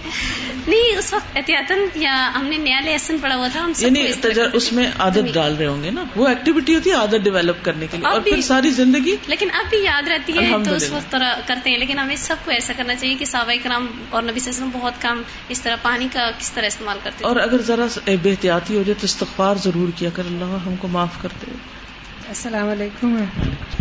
نہیں اس وقت احتیاط یا ہم نے نیا لیسن پڑھا ہوا تھا ہم یعنی اس میں عادت ڈال رہے ہوں گے نا؟ وہ ایکٹیویٹی ہوتی ہے عادت ڈیولپ کرنے کے لیے اور پھر ساری زندگی لیکن اب بھی یاد رہتی ہے تو اس وقت کرتے ہیں لیکن ہمیں سب کو ایسا کرنا چاہیے کہ صحابہ کرام اور نبی صلی اللہ علیہ وسلم بہت کم اس طرح پانی کا کس طرح استعمال کرتے اور اگر ذرا بحتیاتی ہو جائے تو استغفار ضرور کیا کر اللہ ہم کو معاف کرتے السلام علیکم۔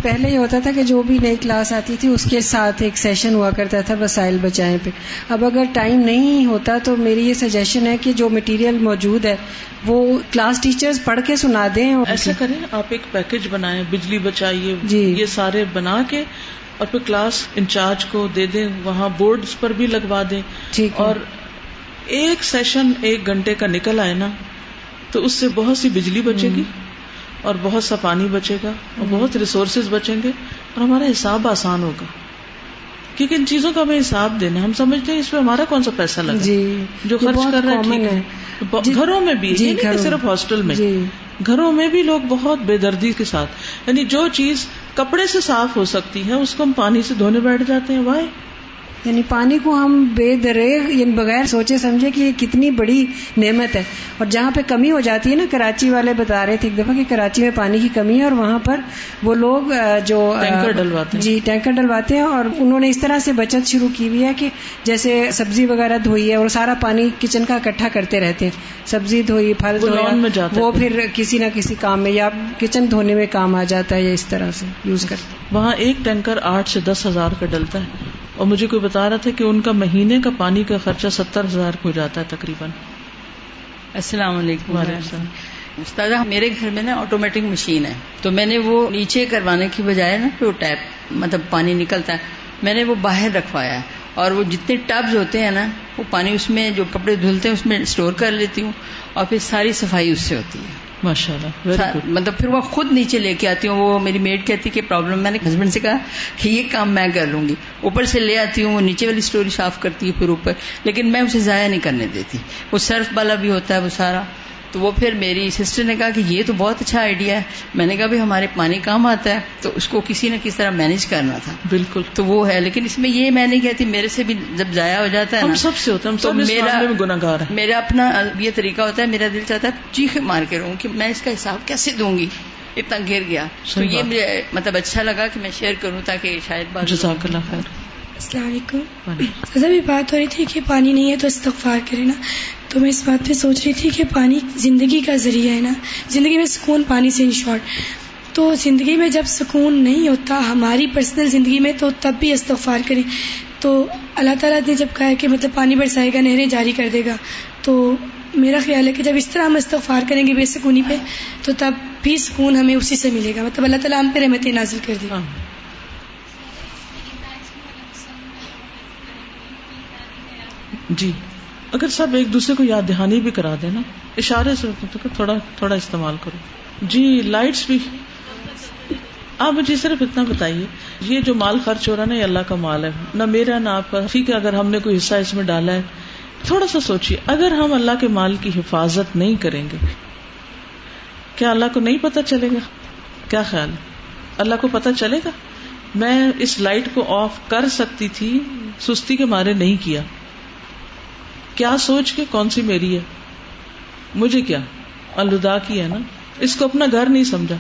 پہلے یہ ہوتا تھا کہ جو بھی نئی کلاس آتی تھی اس کے ساتھ ایک سیشن ہوا کرتا تھا وسائل بچائیں پہ۔ اب اگر ٹائم نہیں ہوتا تو میری یہ سجیشن ہے کہ جو مٹیریل موجود ہے وہ کلاس ٹیچرز پڑھ کے سنا دیں ایسا کریں آپ ایک پیکج بنائیں بجلی بچائیے جی۔ یہ سارے بنا کے اور پھر کلاس انچارج کو دے دیں وہاں بورڈ پر بھی لگوا دیں۔ اور ایک سیشن ایک گھنٹے کا نکل آئے نا تو اس سے بہت سی بجلی بچے گی اور بہت سا پانی بچے گا اور بہت ریسورسز بچیں گے اور ہمارا حساب آسان ہوگا۔ کیونکہ ان چیزوں کا ہمیں حساب دینا ہم سمجھتے ہیں اس پہ ہمارا کون سا پیسہ لگا جی جو خرچ کر رہے ہیں جی گھروں میں بھی جی صرف ہاسٹل میں۔ جی۔ گھروں میں بھی لوگ بہت بے دردی کے ساتھ یعنی جو چیز کپڑے سے صاف ہو سکتی ہے، اس کو ہم پانی سے دھونے بیٹھ جاتے ہیں وائے یعنی پانی کو ہم بے دریغ یعنی بغیر سوچے سمجھے کہ یہ کتنی بڑی نعمت ہے۔ اور جہاں پہ کمی ہو جاتی ہے نا کراچی والے بتا رہے تھے ایک دفعہ کہ کراچی میں پانی کی کمی ہے اور وہاں پر وہ لوگ جو ٹینکر ڈلواتے جی ٹینکر ڈلواتے ہیں اور انہوں نے اس طرح سے بچت شروع کی ہوئی ہے کہ جیسے سبزی وغیرہ دھوئی ہے اور سارا پانی کچن کا اکٹھا کرتے رہتے ہیں۔ سبزی دھوئی پھل دھویا وہ پھر کسی نہ کسی کام میں یا کچن دھونے میں کام آ جاتا ہے یا اس طرح سے یوز کرتے وہاں ایک ٹینکر آٹھ سے دس ہزار کا ڈلتا ہے۔ اور مجھے کوئی بتا رہا تھا کہ ان کا مہینے کا پانی کا خرچہ ستر ہزار ہو جاتا ہے تقریباً۔ السلام علیکم۔ استاد میرے گھر میں نا آٹومیٹک مشین ہے۔ تو میں نے وہ نیچے کروانے کی بجائے نا وہ ٹیپ مطلب پانی نکلتا ہے۔ میں نے وہ باہر رکھوایا ہے۔ اور وہ جتنے ٹبز ہوتے ہیں نا وہ پانی اس میں جو کپڑے دھلتے ہیں اس میں اسٹور کر لیتی ہوں۔ اور پھر ساری صفائی اس سے ہوتی ہے۔ ماشاء اللہ مطلب پھر وہ خود نیچے لے کے آتی ہوں وہ میری میڈ کہتی کہ پرابلم میں نے ہسبینڈ سے کہا کہ یہ کام میں کر لوں گی۔ اوپر سے لے آتی ہوں وہ نیچے والی اسٹوری صاف کرتی ہے پھر اوپر لیکن میں اسے ضائع نہیں کرنے دیتی۔ وہ سرف والا بھی ہوتا ہے وہ سارا۔ تو وہ پھر میری سسٹر نے کہا کہ یہ تو بہت اچھا آئیڈیا ہے۔ میں نے کہا بھی ہمارے پانی کام آتا ہے تو اس کو کسی نہ کسی طرح مینج کرنا تھا۔ بالکل۔ تو وہ ہے لیکن اس میں یہ میں نہیں کہتی میرے سے بھی جب ضائع ہو جاتا ہے ہم سب سے ہوتا ہے تو میرا گناگار ہے میرا اپنا یہ طریقہ ہوتا ہے میرا دل چاہتا ہے چیخ مار کے رہوں کہ میں اس کا حساب کیسے دوں گی؟ اتنا گر گیا۔ تو یہ مجھے مطلب اچھا لگا کہ میں شیئر کروں تاکہ شاید بات جزاک اللہ خیر۔ السلام علیکم۔ سزا بھی بات ہو رہی تھی کہ پانی نہیں ہے تو استغفار کرے نا۔ تو میں اس بات پہ سوچ رہی تھی کہ پانی زندگی کا ذریعہ ہے نا۔ زندگی میں سکون پانی سے ان شارٹ تو زندگی میں جب سکون نہیں ہوتا ہماری پرسنل زندگی میں تو تب بھی استغفار کریں۔ تو اللہ تعالیٰ نے جب کہا کہ مطلب پانی برسائے گا نہریں جاری کر دے گا۔ تو میرا خیال ہے کہ جب اس طرح ہم استغفار کریں گے بے سکونی پہ تو تب بھی سکون ہمیں اسی سے ملے گا۔ مطلب اللہ تعالیٰ ہم پہ رحمت نازل کر دے۔ گا جی اگر سب ایک دوسرے کو یاد دہانی بھی کرا دینا اشارے سے تھوڑا تھوڑا استعمال کرو۔ جی لائٹس بھی۔ آپ مجھے صرف اتنا بتائیے، یہ جو مال خرچ ہو رہا نا، یہ اللہ کا مال ہے۔ نہ میرا، نہ آپ کا۔ ٹھیک ہے، اگر ہم نے کوئی حصہ اس میں ڈالا ہے، تھوڑا سا سوچیے، اگر ہم اللہ کے مال کی حفاظت نہیں کریں گے، کیا اللہ کو نہیں پتا چلے گا؟ کیا خیال؟ ہے اللہ کو پتا چلے گا؟ میں اس لائٹ کو آف کر سکتی تھی، سستی کے مارے نہیں کیا۔ کیا سوچ کے کون سی میری ہے؟ مجھے کیا؟ الدا کی ہے نا؟ اس کو اپنا گھر نہیں سمجھا۔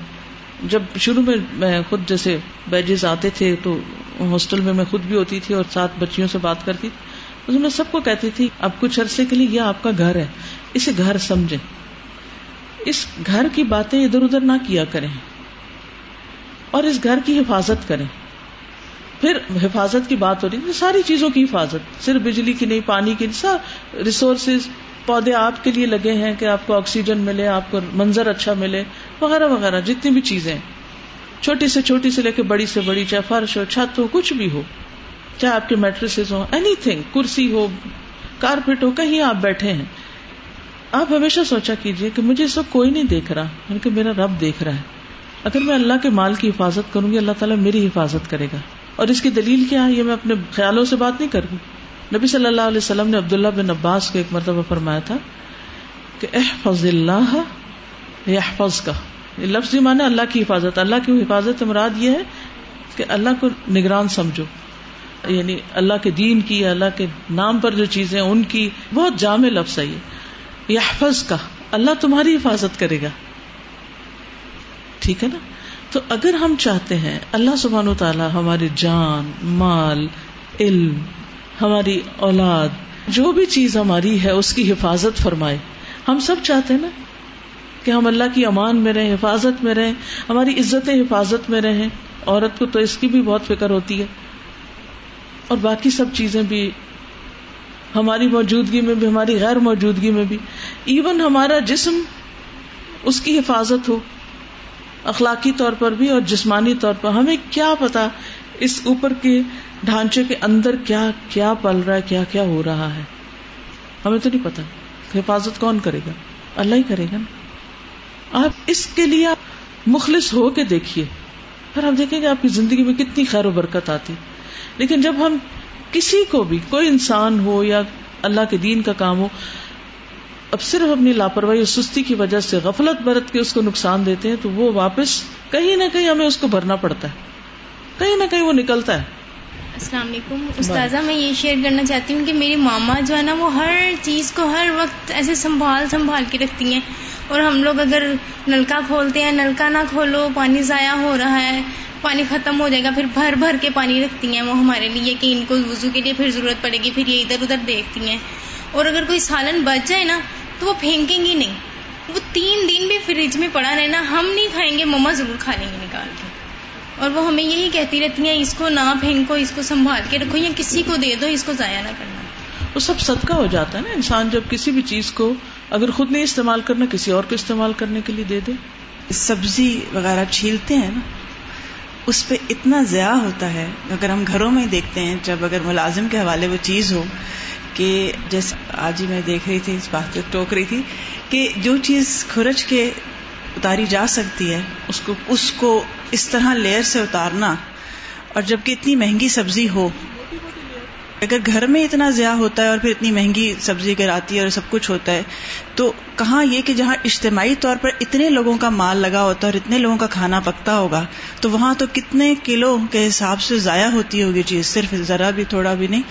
جب شروع میں میں خود جیسے بیجز آتے تھے تو ہاسٹل میں میں خود بھی ہوتی تھی اور سات بچیوں سے بات کرتی تھی۔ میں سب کو کہتی تھی، اب کچھ عرصے کے لیے یہ آپ کا گھر ہے، اسے گھر سمجھے اس گھر کی باتیں ادھر ادھر نہ کیا کریں۔ اور اس گھر کی حفاظت کریں۔ پھر حفاظت کی بات ہو رہی ساری چیزوں کی حفاظت، صرف بجلی کی نہیں، پانی کی سب ریسورسز پودے آپ کے لیے لگے ہیں کہ آپ کو آکسیجن ملے، آپ کو منظر اچھا ملے، وغیرہ وغیرہ، جتنی بھی چیزیں چھوٹی سے چھوٹی سے لے کے بڑی سے بڑی، چاہے فرش ہو، چھت ہو، کچھ بھی ہو، چاہے آپ کے میٹرس ہو اینی تھنگ کرسی ہو کارپیٹ ہو، کہیں آپ بیٹھے ہیں۔ آپ ہمیشہ سوچا کیجیے کہ مجھے اس وقت کوئی نہیں دیکھ رہا، بلکہ میرا رب دیکھ رہا ہے۔ اگر میں اللہ کے مال کی حفاظت کروں گی، اللہ تعالیٰ میری حفاظت کرے گا۔ اور اس کی دلیل کیا ہے؟ یہ میں اپنے خیالوں سے بات نہیں کر رہی نبی صلی اللہ علیہ وسلم نے عبداللہ بن عباس کو ایک مرتبہ فرمایا تھا کہ احفظ اللہ یحفظ کا لفظ مانا اللہ کی حفاظت۔ اللہ کی حفاظت مراد یہ ہے کہ اللہ کو نگران سمجھو۔ یعنی اللہ کے دین کی، اللہ کے نام پر جو چیزیں ان کی۔ بہت جامع لفظ ہے یہ۔ یحفظ کا اللہ تمہاری حفاظت کرے گا۔ ٹھیک ہے نا؟ تو اگر ہم چاہتے ہیں اللہ سبحان و تعالیٰ ہماری جان، مال، علم، ہماری اولاد، جو بھی چیز ہماری ہے، اس کی حفاظت فرمائے۔ ہم سب چاہتے ہیں نا کہ ہم اللہ کی امان میں رہیں، حفاظت میں رہیں، ہماری عزت حفاظت میں رہیں۔ عورت کو تو اس کی بھی بہت فکر ہوتی ہے۔ اور باقی سب چیزیں بھی ہماری موجودگی میں بھی، ہماری غیر موجودگی میں بھی۔ ایون ہمارا جسم اس کی حفاظت ہو۔ اخلاقی طور پر بھی اور جسمانی طور پر ہمیں کیا پتا اس اوپر کے ڈھانچے کے اندر کیا کیا پل رہا ہے، کیا کیا ہو رہا ہے۔ ہمیں تو نہیں پتا۔ حفاظت کون کرے گا؟ اللہ ہی کرے گا نا۔ آپ اس کے لیے مخلص ہو کے دیکھیے۔ پھر آپ دیکھیں گے آپ کی زندگی میں کتنی خیر و برکت آتی۔ لیکن جب ہم کسی کو بھی، کوئی انسان ہو یا اللہ کے دین کا کام ہو اب صرف اپنی لاپرواہی اور سستی کی وجہ سے غفلت برت کے اس کو نقصان دیتے ہیں تو وہ واپس کہیں نہ کہیں ہمیں اس کو بھرنا پڑتا ہے۔ کہیں نہ کہیں وہ نکلتا ہے۔ السلام علیکم۔ استاذہ میں یہ شیئر کرنا چاہتی ہوں کہ میری ماما جو ہے نا وہ ہر چیز کو ہر وقت ایسے سنبھال سنبھال کے رکھتی ہیں۔ اور ہم لوگ اگر نلکا کھولتے ہیں نلکا نہ کھولو پانی ضائع ہو رہا ہے پانی ختم ہو جائے گا پھر بھر بھر کے پانی رکھتی ہیں وہ ہمارے لیے کہ ان کو وضو کے لیے پھر ضرورت پڑے گی پھر یہ ادھر ادھر دیکھتی ہیں۔ اور اگر کوئی سالن بچ جائے نا، تو وہ پھینکیں گی نہیں۔ وہ تین دن بھی فریج میں پڑا رہنا، ہم نہیں کھائیں گے، مما ضرور کھا لیں گے نکال کے۔ اور وہ ہمیں یہی کہتی رہتی ہیں، اس کو نہ پھینکو، اس کو سنبھال کے رکھو، یا کسی کو دے دو، اس کو ضائع نہ کرنا۔ وہ سب صدقہ ہو جاتا ہے نا انسان، جب کسی بھی چیز کو اگر خود نہیں استعمال کرنا، کسی اور کو استعمال کرنے کے لیے دے دے۔ سبزی وغیرہ چھیلتے ہیں نا، اس پہ اتنا ضیاع ہوتا ہے۔ اگر ہم گھروں میں دیکھتے ہیں، جب اگر ملازم کے حوالے وہ چیز ہو کہ جیسے آج ہی میں دیکھ رہی تھی، اس بات کو ٹوک رہی تھی کہ جو چیز کھرچ کے اتاری جا سکتی ہے، اس کو اس کو اس طرح لیئر سے اتارنا اور جبکہ اتنی مہنگی سبزی ہو اگر گھر میں اتنا ضیاع ہوتا ہے اور پھر اتنی مہنگی سبزی آتی ہے اور سب کچھ ہوتا ہے، تو کہاں یہ کہ جہاں اجتماعی طور پر اتنے لوگوں کا مال لگا ہوتا ہے اور اتنے لوگوں کا کھانا پکتا ہوگا، تو وہاں تو کتنے کلو کے حساب سے ضائع ہوتی ہوگی چیز، صرف ذرا بھی، تھوڑا بھی نہیں۔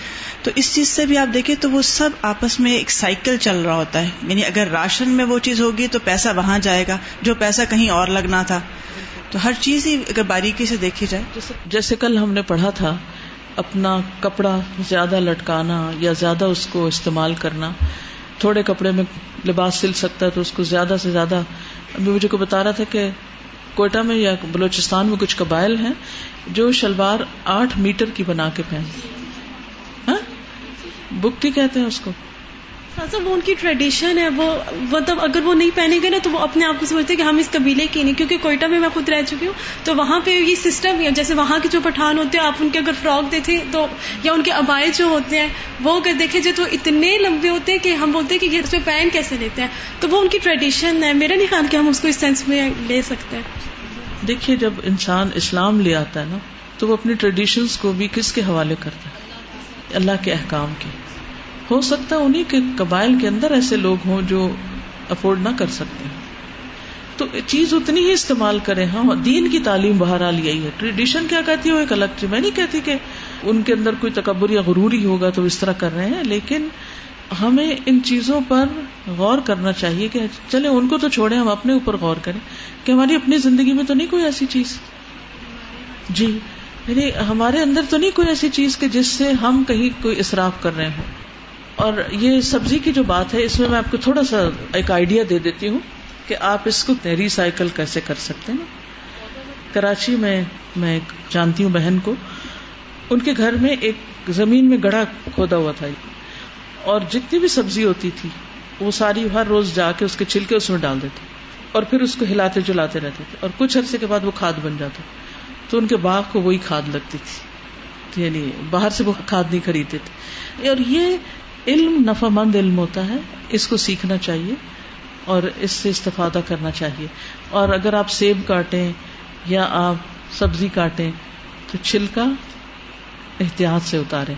تو اس چیز سے بھی آپ دیکھیں تو وہ سب آپس میں ایک سائیکل چل رہا ہوتا ہے۔ یعنی اگر راشن میں وہ چیز ہوگی تو پیسہ وہاں جائے گا، جو پیسہ کہیں اور لگنا تھا۔ تو ہر چیز ہی اگر باریکی سے دیکھی جائے جیسے کل ہم نے پڑھا تھا اپنا کپڑا زیادہ لٹکانا یا زیادہ اس کو استعمال کرنا، تھوڑے کپڑے میں لباس سل سکتا ہے تو اس کو زیادہ سے زیادہ، ابھی مجھے کو بتا رہا تھا کہ کوئٹہ میں یا بلوچستان میں کچھ قبائل ہیں جو شلوار آٹھ میٹر کی بنا کے پہن ہاں؟ بکتی کہتے ہیں اس کو ہاں، وہ ان کی ٹریڈیشن ہے، وہ مطلب اگر وہ نہیں پہنے گے نا، تو وہ اپنے آپ کو سمجھتے کہ ہم اس قبیلے کی نہیں، کیونکہ کوئٹہ میں میں خود رہ چکی ہوں۔ تو وہاں پہ یہ سسٹم جیسے وہاں کے جو پٹھان ہوتے ہیں، آپ ان کے اگر فراک دیتے تو یا ان کے ابائے جو ہوتے ہیں، وہ اگر دیکھے جائے تو اتنے لمبے ہوتے ہیں کہ ہم بولتے ہیں کہ یہ اس پہ پہن کیسے لیتے ہیں۔ تو وہ ان کی ٹریڈیشن ہے۔ میرا نہیں خیال کہ ہم اس کو اس سینس میں لے سکتے ہیں۔ دیکھیے، جب انسان اسلام لے آتا ہے نا، تو وہ اپنی ٹریڈیشنس کو بھی کس کے حوالے کرتا ہے؟ اللہ کے احکام کے۔ ہو سکتا ہے انہیں کے قبائل کے اندر ایسے لوگ ہوں جو افورڈ نہ کر سکتے تو چیز اتنی ہی استعمال کرے ہاں دین کی تعلیم بہرحال یہی ہے۔ ٹریڈیشن کیا کہتی ہے؟ وہ ایک الگ چیز، میں نہیں کہتی کہ ان کے اندر کوئی تکبر یا غروری ہوگا تو اس طرح کر رہے ہیں، لیکن ہمیں ان چیزوں پر غور کرنا چاہیے کہ چلے ان کو تو چھوڑے ہم اپنے اوپر غور کریں کہ ہماری اپنی زندگی میں تو نہیں کوئی ایسی چیز۔ جی یعنی ہمارے اندر تو نہیں کوئی ایسی چیز کہ جس سے ہم کہیں کوئی اصراف کر رہے ہوں۔ اور یہ سبزی کی جو بات ہے، اس میں میں آپ کو تھوڑا سا ایک آئیڈیا دے دیتی ہوں کہ آپ اس کو ریسائکل کیسے کر سکتے ہیں۔ کراچی میں میں جانتی ہوں بہن کو۔ ان کے گھر میں ایک زمین میں گڑھا کھودا ہوا تھا۔ اور جتنی بھی سبزی ہوتی تھی، وہ ساری ہر روز جا کے اس کے چھلکے اس میں ڈال دیتے اور پھر اس کو ہلاتے جلاتے رہتے تھے۔ اور کچھ عرصے کے بعد وہ کھاد بن جاتا۔ تو ان کے باغ کو وہی کھاد لگتی تھی۔ یعنی باہر سے وہ کھاد نہیں خریدتے تھے۔ اور یہ علم نفع مند علم ہوتا ہے، اس کو سیکھنا چاہیے اور اس سے استفادہ کرنا چاہیے۔ اور اگر آپ سیب کاٹیں یا آپ سبزی کاٹیں تو چھلکا احتیاط سے اتارے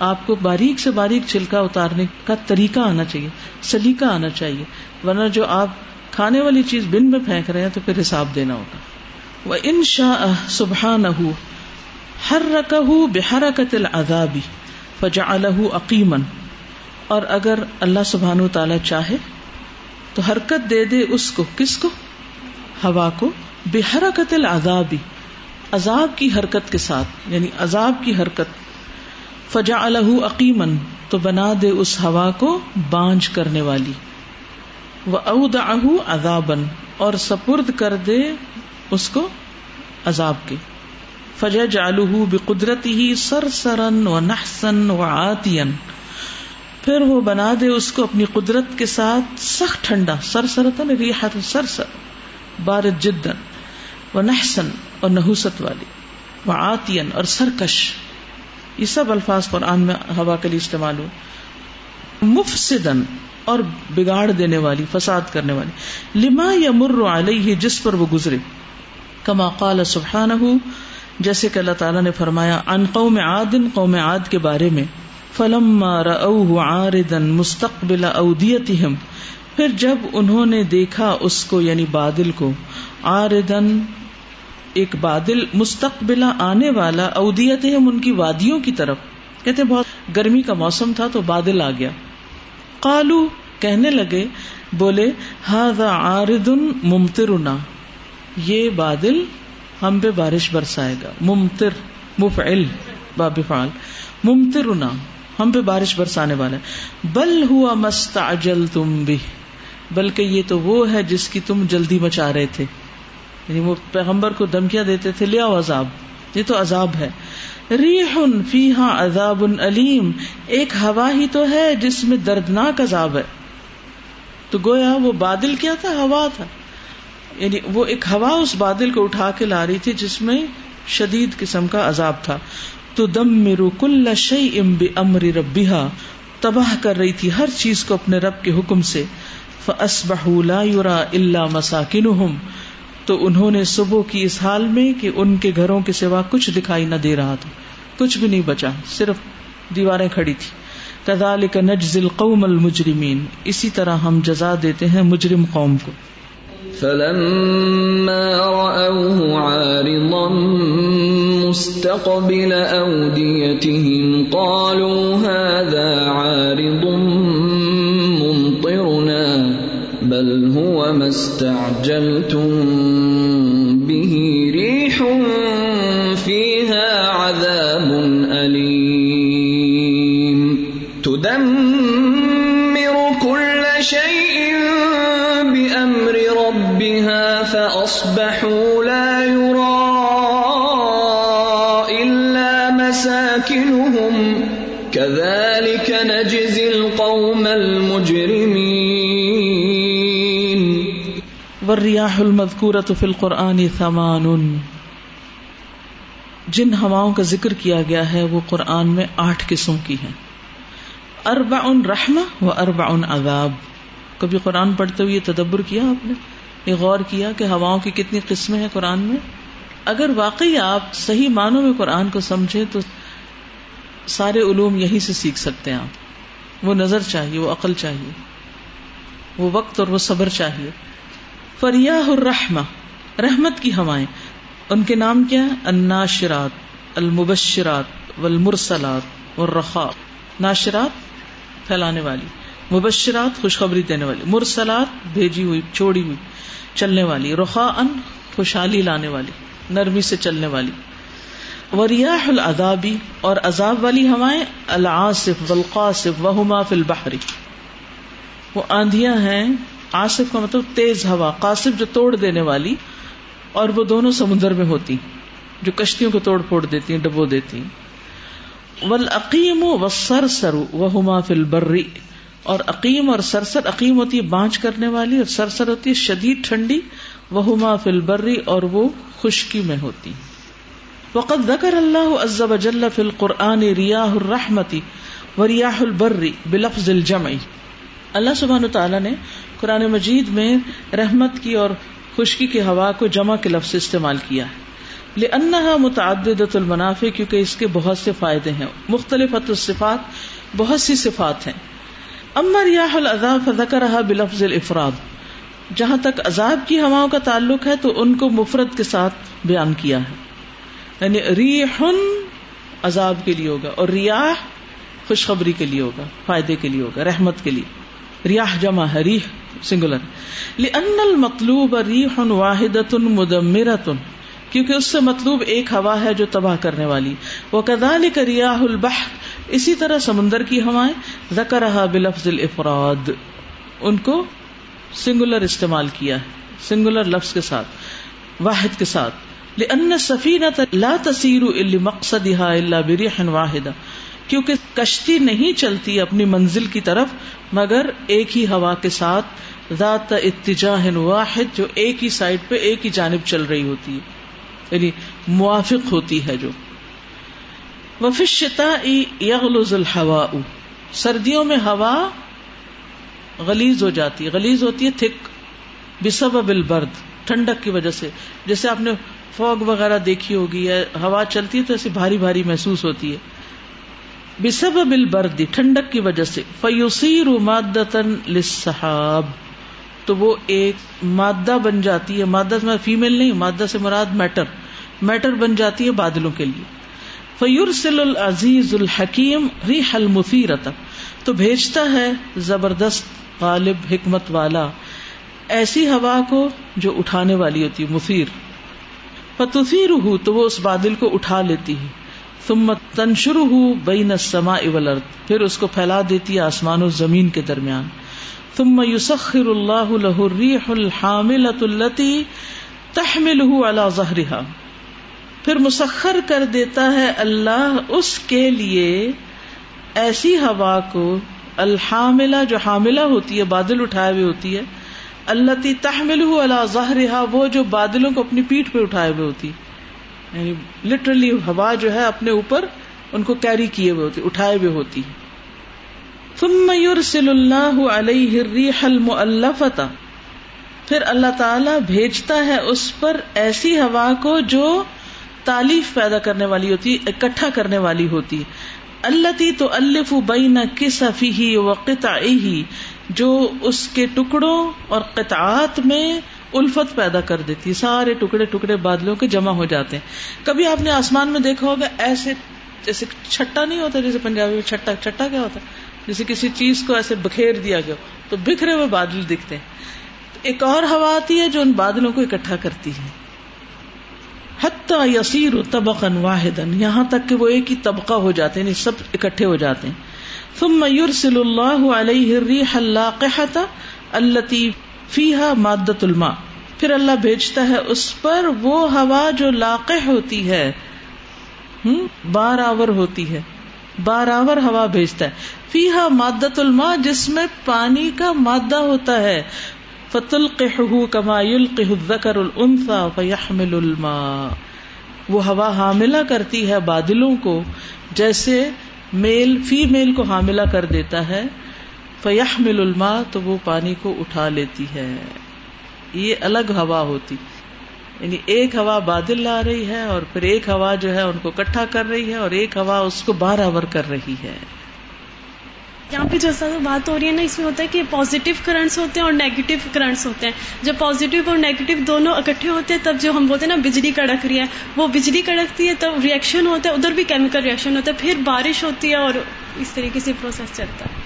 آپ کو باریک سے باریک چھلکا اتارنے کا طریقہ آنا چاہیے، سلیقہ آنا چاہیے۔ ورنہ جو آپ کھانے والی چیز بن میں پھینک رہے ہیں تو پھر حساب دینا ہوگا۔ وہ ان شاہ سبحان ہر رکہ بحرکت العذابی فجا عقیمن اور اگر اللہ سبحان و تعالی چاہے تو حرکت دے دے اس کو، کس کو؟ ہوا کو۔ بے حرکت العذابی عذاب کی حرکت کے ساتھ یعنی عذاب کی حرکت۔ فجا الح عقیمن تو بنا دے اس ہوا کو بانج کرنے والی۔ وہ اود اذابن اور سپرد کر دے اس کو عذاب کے۔ فجا جالح بے قدرتی ہی سر سرن و نحسن و آتین پھر وہ بنا دے اس کو اپنی قدرت کے ساتھ سخت ٹھنڈا سر سرتن ریحت سر سر بارد جدن و نحسن اور نحوست والی وہ آتین اور سرکش۔ یہ سب الفاظ قرآن میں ہوا کے لیے استعمال ہو مفسدن اور بگاڑ دینے والی، فساد کرنے والی۔ لما یا مر علیہ، جس پر وہ گزرے۔ کما قال سبحانہ، جیسے کہ اللہ تعالیٰ نے فرمایا ان قوم عاد قوم عاد کے بارے میں۔ فلم عاردا مستقبل اودیتهم پھر جب انہوں نے دیکھا اس کو یعنی بادل کو آردن ایک بادل مستقبل آنے والا اودیتهم ان کی وادیوں کی طرف۔ کہتے ہیں، بہت گرمی کا موسم تھا تو بادل آ گیا۔ قالو کہنے لگے، بولے، هذا عارض ممطرنا۔ یہ بادل ہم پہ بارش برسائے گا۔ ممتر مفعل، باب فعال ممطرنا۔ ہم پہ بارش برسانے والا ہے۔ بل ہوا مست اجل تم بھی بلکہ یہ تو وہ ہے جس کی تم جلدی مچا رہے تھے۔ یعنی وہ پیغمبر کو دھمکیاں دیتے تھے لیا عذاب۔ یہ تو عذاب ہے۔ ریح فیہا عذاب علیم ایک ہوا ہی تو ہے جس میں دردناک عذاب ہے۔ تو گویا وہ بادل کیا تھا؟ ہوا تھا۔ یعنی وہ ایک ہوا اس بادل کو اٹھا کے لا رہی تھی جس میں شدید قسم کا عذاب تھا۔ تو دم میرو کل شعی ام تباہ کر رہی تھی ہر چیز کو اپنے رب کے حکم سے۔ فَأَصْبَحُوا لَا يُرَى إِلَّا مَسَاكِنُهُمْ۔ تو انہوں نے صبح کی اس حال میں کہ ان کے گھروں کے سوا کچھ دکھائی نہ دے رہا تھا۔ کچھ بھی نہیں بچا، صرف دیواریں کھڑی تھی کدالک نجز القوم المجرمین۔ اسی طرح ہم جزا دیتے ہیں مجرم قوم کو۔ فلما رأوه عارضا مستقبل أوديتهم قالوا هذا عارض ممطرنا بل هو ما استعجلتم به. والرياح المذكورة في القرآن ثمان۔ جن ہواؤں کا ذکر کیا گیا ہے، وہ قرآن میں آٹھ قسم کی ہیں۔ اربع رحمہ و اربع عذاب۔ کبھی قرآن پڑھتے ہوئے تدبر کیا آپ نے؟ یہ غور کیا کہ ہواؤں کی کتنی قسمیں ہیں قرآن میں؟ اگر واقعی آپ صحیح معنوں میں قرآن کو سمجھے تو سارے علوم یہیں سے سیکھ سکتے ہیں آپ۔ وہ نظر چاہیے، وہ عقل چاہیے۔ وہ وقت اور وہ صبر چاہیے۔ فریاح الرحمہ، رحمت کی ہوائیں۔ ان کے نام کیا ہے الناشرات، المبشرات، والمرسلات، والرخاء۔ ناشرات پھیلانے والی، مبشرات خوشخبری دینے والی، مرسلات بھیجی ہوئی، چھوڑی ہوئی، چلنے والی رخا ان خوشحالی لانے والی، نرمی سے چلنے والی۔ وریاح العذابی اور عذاب والی ہوائیں، العاصف، والقاصف وہما فی البحر۔ وہ آندیاں ہیں آصف کا مطلب تیز ہوا، قاصف جو توڑ دینے والی اور وہ دونوں سمندر میں ہوتی، جو کشتیوں کو توڑ پھوڑ دیتی ہیں ڈبو دیتی۔ والعقیم والسرسر وہما فی البر۔ اور عقیم اور سرسر عقیم ہوتی ہے بانچ کرنے والی اور سرسر ہوتی ہے شدید ٹھنڈی۔ وہما فی البری اور وہ خشکی میں ہوتی۔ وقد ذکر اللہ عز وجل فی القرآن ریاح الرحمتی و ریاح البری بلفظ الجمع۔ اللہ سبحانہ تعالیٰ نے قرآن مجید میں رحمت کی اور خشکی کی ہوا کو جمع کے لفظ استعمال کیا ہے۔ لأنها متعددة المنافع کیونکہ اس کے بہت سے فائدے ہیں۔ مختلف الصفات بہت سی صفات ہیں۔ اما ریاح العذاب فذکرها بلفظ الافراد جہاں تک عذاب کی ہواؤں کا تعلق ہے تو ان کو مفرد کے ساتھ بیان کیا ہے۔ یعنی ریح عذاب کے لیے ہوگا اور ریاح خوشخبری کے لیے ہوگا، فائدے کے لیے ہوگا، رحمت کے لیے۔ ریاح جمع ہے ریح سنگولر لأن المطلوب ریح واحدۃ مدمرۃ کیونکہ اس سے مطلوب ایک ہوا ہے جو تباہ کرنے والی. وہ کدال ریاح البحر. اسی طرح سمندر کی ہوائیں ذکرہا بلفظ الافراد. ان کو سنگولر استعمال کیا ہے سنگولر لفظ کے ساتھ، واحد کے ساتھ. لأن سفینہ لا تسیر الا مقصدها الا بريح واحدہ کیونکہ کشتی نہیں چلتی اپنی منزل کی طرف، مگر ایک ہی ہوا کے ساتھ ذات اتجاہ واحد جو ایک ہی سائڈ پہ ایک ہی جانب چل رہی ہوتی ہے۔ یعنی موافق ہوتی ہے جو۔ وفش شتا یغلز الحوا سردیوں میں ہوا غلیز ہو جاتی ہے غلیز ہوتی ہے تھک بسب البرد، ٹھنڈک کی وجہ سے۔ جیسے آپ نے فوگ وغیرہ دیکھی ہوگی ہے ہوا چلتی ہے تو ایسی بھاری بھاری محسوس ہوتی ہے۔ بسب البرد ٹھنڈک کی وجہ سے فیوسیر مادتن للسحاب۔ تو وہ ایک مادہ بن جاتی ہے، مادہ میں فیمل نہیں، مادہ سے مراد میٹر۔ میٹر بن جاتی ہے بادلوں کے لیے۔ فیورسل العزیز الحکیم ریح المفیرت تو بھیجتا ہے زبردست غالب حکمت والا، ایسی ہوا کو جو اٹھانے والی ہوتی ہے مفیر فتفیر تو وہ اس بادل کو اٹھا لیتی ہے۔ ثم تنشر ہو بین السماء والارض، پھر اس کو پھیلا دیتی ہے آسمان و زمین کے درمیان۔ ثم يسخر الله له الريح الحاملة التي تحمله على ظهرها پھر مسخر کر دیتا ہے اللہ اس کے لیے ایسی ہوا کو، الحاملہ جو حاملہ ہوتی ہے، بادل اٹھائے ہوئے ہوتی ہے اللہ تی تحمل اللہ ظاہر وہ جو بادلوں کو اپنی پیٹ پہ اٹھائے ہوئے ہوتی یعنی لٹرلی ہوا جو ہے اپنے اوپر ان کو کیری کیے ہوئے ہوتی اٹھائے ہوئے ہوتی ثم يرسل اللہ علیہ الریح المؤلفتا پھر اللہ تعالی بھیجتا ہے اس پر ایسی ہوا کو جو تعلیف پیدا کرنے والی ہوتی اکٹھا کرنے والی ہوتی۔ اللہ تی تو الف بین کسفی و ہی جو اس کے ٹکڑوں اور قطعات میں الفت پیدا کر دیتی سارے ٹکڑے ٹکڑے بادلوں کے جمع ہو جاتے ہیں۔ کبھی آپ نے آسمان میں دیکھا ہوگا ایسے، جیسے چھٹا نہیں ہوتا، جیسے پنجابی میں چھٹا چھٹا کیا ہوتا ہے؟ جیسے کسی چیز کو ایسے بکھیر دیا گیا تو بکھرے ہوئے بادل دکھتے ہیں۔ ایک اور ہوا آتی ہے جو ان بادلوں کو اکٹھا کرتی ہے۔ حتی یسیر طبقا واحدا، یہاں تک کہ وہ ایک ہی طبقہ ہو جاتے ہیں یعنی سب اکٹھے ہو جاتے ہیں۔ ثم يرسل الله عليه الريح اللاقحة التي فيها مادة الماء۔ پھر اللہ بھیجتا ہے اس پر وہ ہوا جو لاقح ہوتی ہے۔ بار آور ہوتی ہے۔ بارآور ہوا بھیجتا ہے۔ فیحا مادت الماء، جس میں پانی کا مادہ ہوتا ہے۔ فتل کما الذکر الانثى فيحمل الماء۔ وہ ہوا حاملہ کرتی ہے بادلوں کو، جیسے میل فی میل کو حاملہ کر دیتا ہے۔ فیحمل الماء، تو وہ پانی کو اٹھا لیتی ہے۔ یہ الگ ہوا ہوتی۔ یعنی ایک ہوا بادل لا رہی ہے اور پھر ایک ہوا جو ہے ان کو کٹھا کر رہی ہے اور ایک ہوا اس کو بار آور کر رہی ہے۔ یہاں پہ جیسا بات ہو رہی ہے نا، اس میں ہوتا ہے کہ پازیٹیو کرنٹس ہوتے ہیں اور نیگیٹو کرنٹس ہوتے ہیں۔ جب پازیٹیو اور نیگیٹو دونوں اکٹھے ہوتے ہیں، تب جو ہم بولتے ہیں نا بجلی کڑک رہی ہے، وہ بجلی کڑکتی ہے، تب ریئیکشن ہوتا ہے، ادھر بھی کیمیکل ریئیکشن ہوتا ہے، پھر بارش ہوتی ہے اور اس طریقے سے پروسیس چلتا ہے۔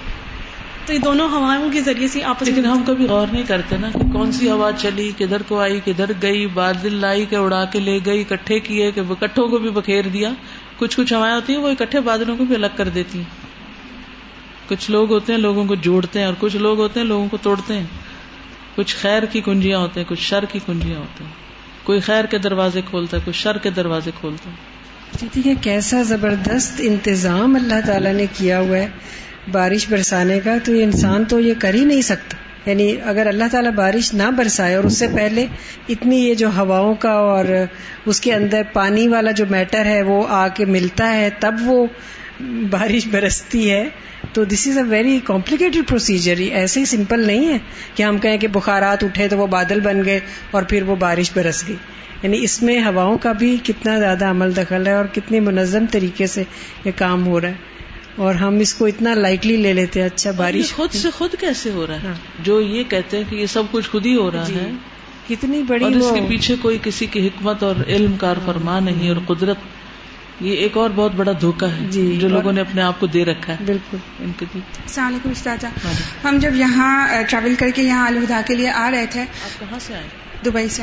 تو یہ دونوں ہواؤں کے ذریعے سے آپ لیکن ہم کبھی غور نہیں کرتے نا کہ کون سی ہوا چلی کدھر کو آئی کدھر گئی بادل لائی کے اڑا کے لے گئی اکٹھے کیے کہ کٹھوں کو بھی بکھیر دیا۔ کچھ کچھ ہوائیں ہوتی ہیں وہ اکٹھے بادلوں کو بھی الگ کر دیتی ہیں۔ کچھ لوگ ہوتے ہیں لوگوں کو جوڑتے ہیں اور کچھ لوگ ہوتے ہیں لوگوں کو توڑتے ہیں۔ کچھ خیر کی کنجیاں ہوتے ہیں کچھ شر کی کنجیاں ہوتے ہیں۔ کوئی خیر کے دروازے کھولتا ہے کوئی شر کے دروازے کھولتا ہے۔ جی ہے کیسا زبردست انتظام اللہ تعالیٰ نے کیا ہوا ہے۔ بارش برسانے کا تو یہ انسان تو یہ کر ہی نہیں سکتا۔ یعنی اگر اللہ تعالیٰ بارش نہ برسائے اور اس سے پہلے اتنی یہ جو ہواؤں کا اور اس کے اندر پانی والا جو میٹر ہے وہ آ کے ملتا ہے، تب وہ بارش برستی ہے۔ تو this is a very complicated procedure ایسے ہی سمپل نہیں ہے کہ ہم کہیں کہ بخارات اٹھے تو وہ بادل بن گئے اور پھر وہ بارش برس گئی۔ یعنی اس میں ہواؤں کا بھی کتنا زیادہ عمل دخل ہے اور کتنی منظم طریقے سے یہ کام ہو رہا ہے۔ اور ہم اس کو اتنا لائٹلی لے لیتے ہیں اچھا بارش۔ خود سے خود کیسے ہو رہا ہے؟ ہاں۔ جو یہ کہتے ہیں کہ یہ سب کچھ خود ہی ہو رہا جی۔ ہے۔ کتنی بڑی اور اس کے پیچھے کوئی کسی کی حکمت اور علم کار فرما نہیں اور قدرت۔ یہ ایک اور بہت بڑا دھوکا ہے جی۔ جو لوگوں نے اپنے آپ کو دے رکھا ہے۔ بالکل۔ ان کے السلام علیکم استاذہ۔ ہم جب یہاں ٹریول کر کے یہاں الوداع کے لیے آ رہے تھے۔ آپ کہاں سے آئے؟ دبئی سے۔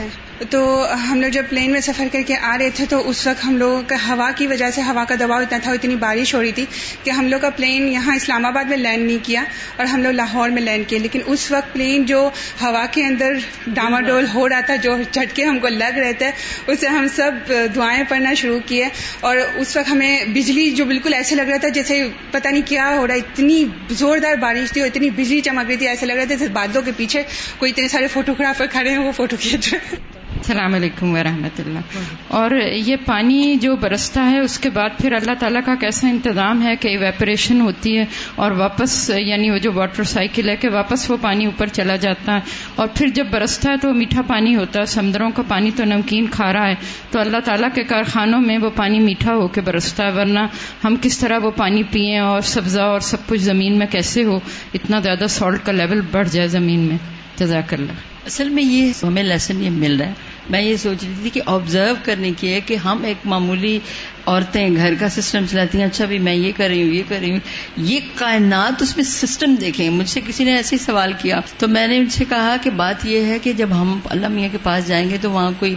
تو ہم لوگ جب پلین میں سفر کر کے آ رہے تھے تو اس وقت ہم لوگوں کا ہوا کی وجہ سے ہوا کا دباؤ اتنا تھا، اتنی بارش ہو رہی تھی کہ ہم لوگ کا پلین یہاں اسلام آباد میں لینڈ نہیں کیا اور ہم لوگ لاہور میں لینڈ کیے۔ لیکن اس وقت پلین جو ہوا کے اندر ڈاما ڈول ہو رہا تھا، جو جھٹکے ہم کو لگ رہے تھے اسے ہم سب دعائیں پڑھنا شروع کیے۔ اور اس وقت ہمیں بجلی جو بالکل ایسے لگ رہا تھا جیسے پتہ نہیں کیا ہو رہا ہے، اتنی زوردار بارش تھی اور اتنی بجلی چمک رہی تھی، ایسے لگ رہا تھا جیسے بادلوں کے پیچھے کوئی اتنے سارے فوٹوگرافر کھڑے ہیں، وہ فوٹو کھینچ رہے السلام علیکم ورحمۃ اللہ۔ اور یہ پانی جو برستا ہے، اس کے بعد پھر اللہ تعالیٰ کا کیسا انتظام ہے کہ ایویپریشن ہوتی ہے اور واپس یعنی وہ جو واٹر سائیکل ہے کہ واپس وہ پانی اوپر چلا جاتا ہے۔ اور پھر جب برستا ہے تو میٹھا پانی ہوتا ہے، سمندروں کا پانی تو نمکین کھا رہا ہے۔ تو اللہ تعالیٰ کے کارخانوں میں وہ پانی میٹھا ہو کے برستا ہے، ورنہ ہم کس طرح وہ پانی پئیں اور سبزہ اور سب کچھ زمین میں کیسے ہو؟ اتنا زیادہ سالٹ کا لیول بڑھ جائے زمین میں۔ جزاک اللہ۔ اصل میں یہ ہمیں لیسن یہ مل رہا ہے۔ میں یہ سوچ رہی تھی کہ آبزرو کرنے کی ہے کہ ہم ایک معمولی عورتیں گھر کا سسٹم چلاتی ہیں اچھا بھی میں یہ کر رہی ہوں، یہ کر رہی ہوں۔ یہ کائنات اس میں سسٹم دیکھیں۔ مجھ سے کسی نے ایسے ہی سوال کیا۔ تو میں نے ان سے کہا کہ بات یہ ہے کہ جب ہم اللہ میاں کے پاس جائیں گے تو وہاں کوئی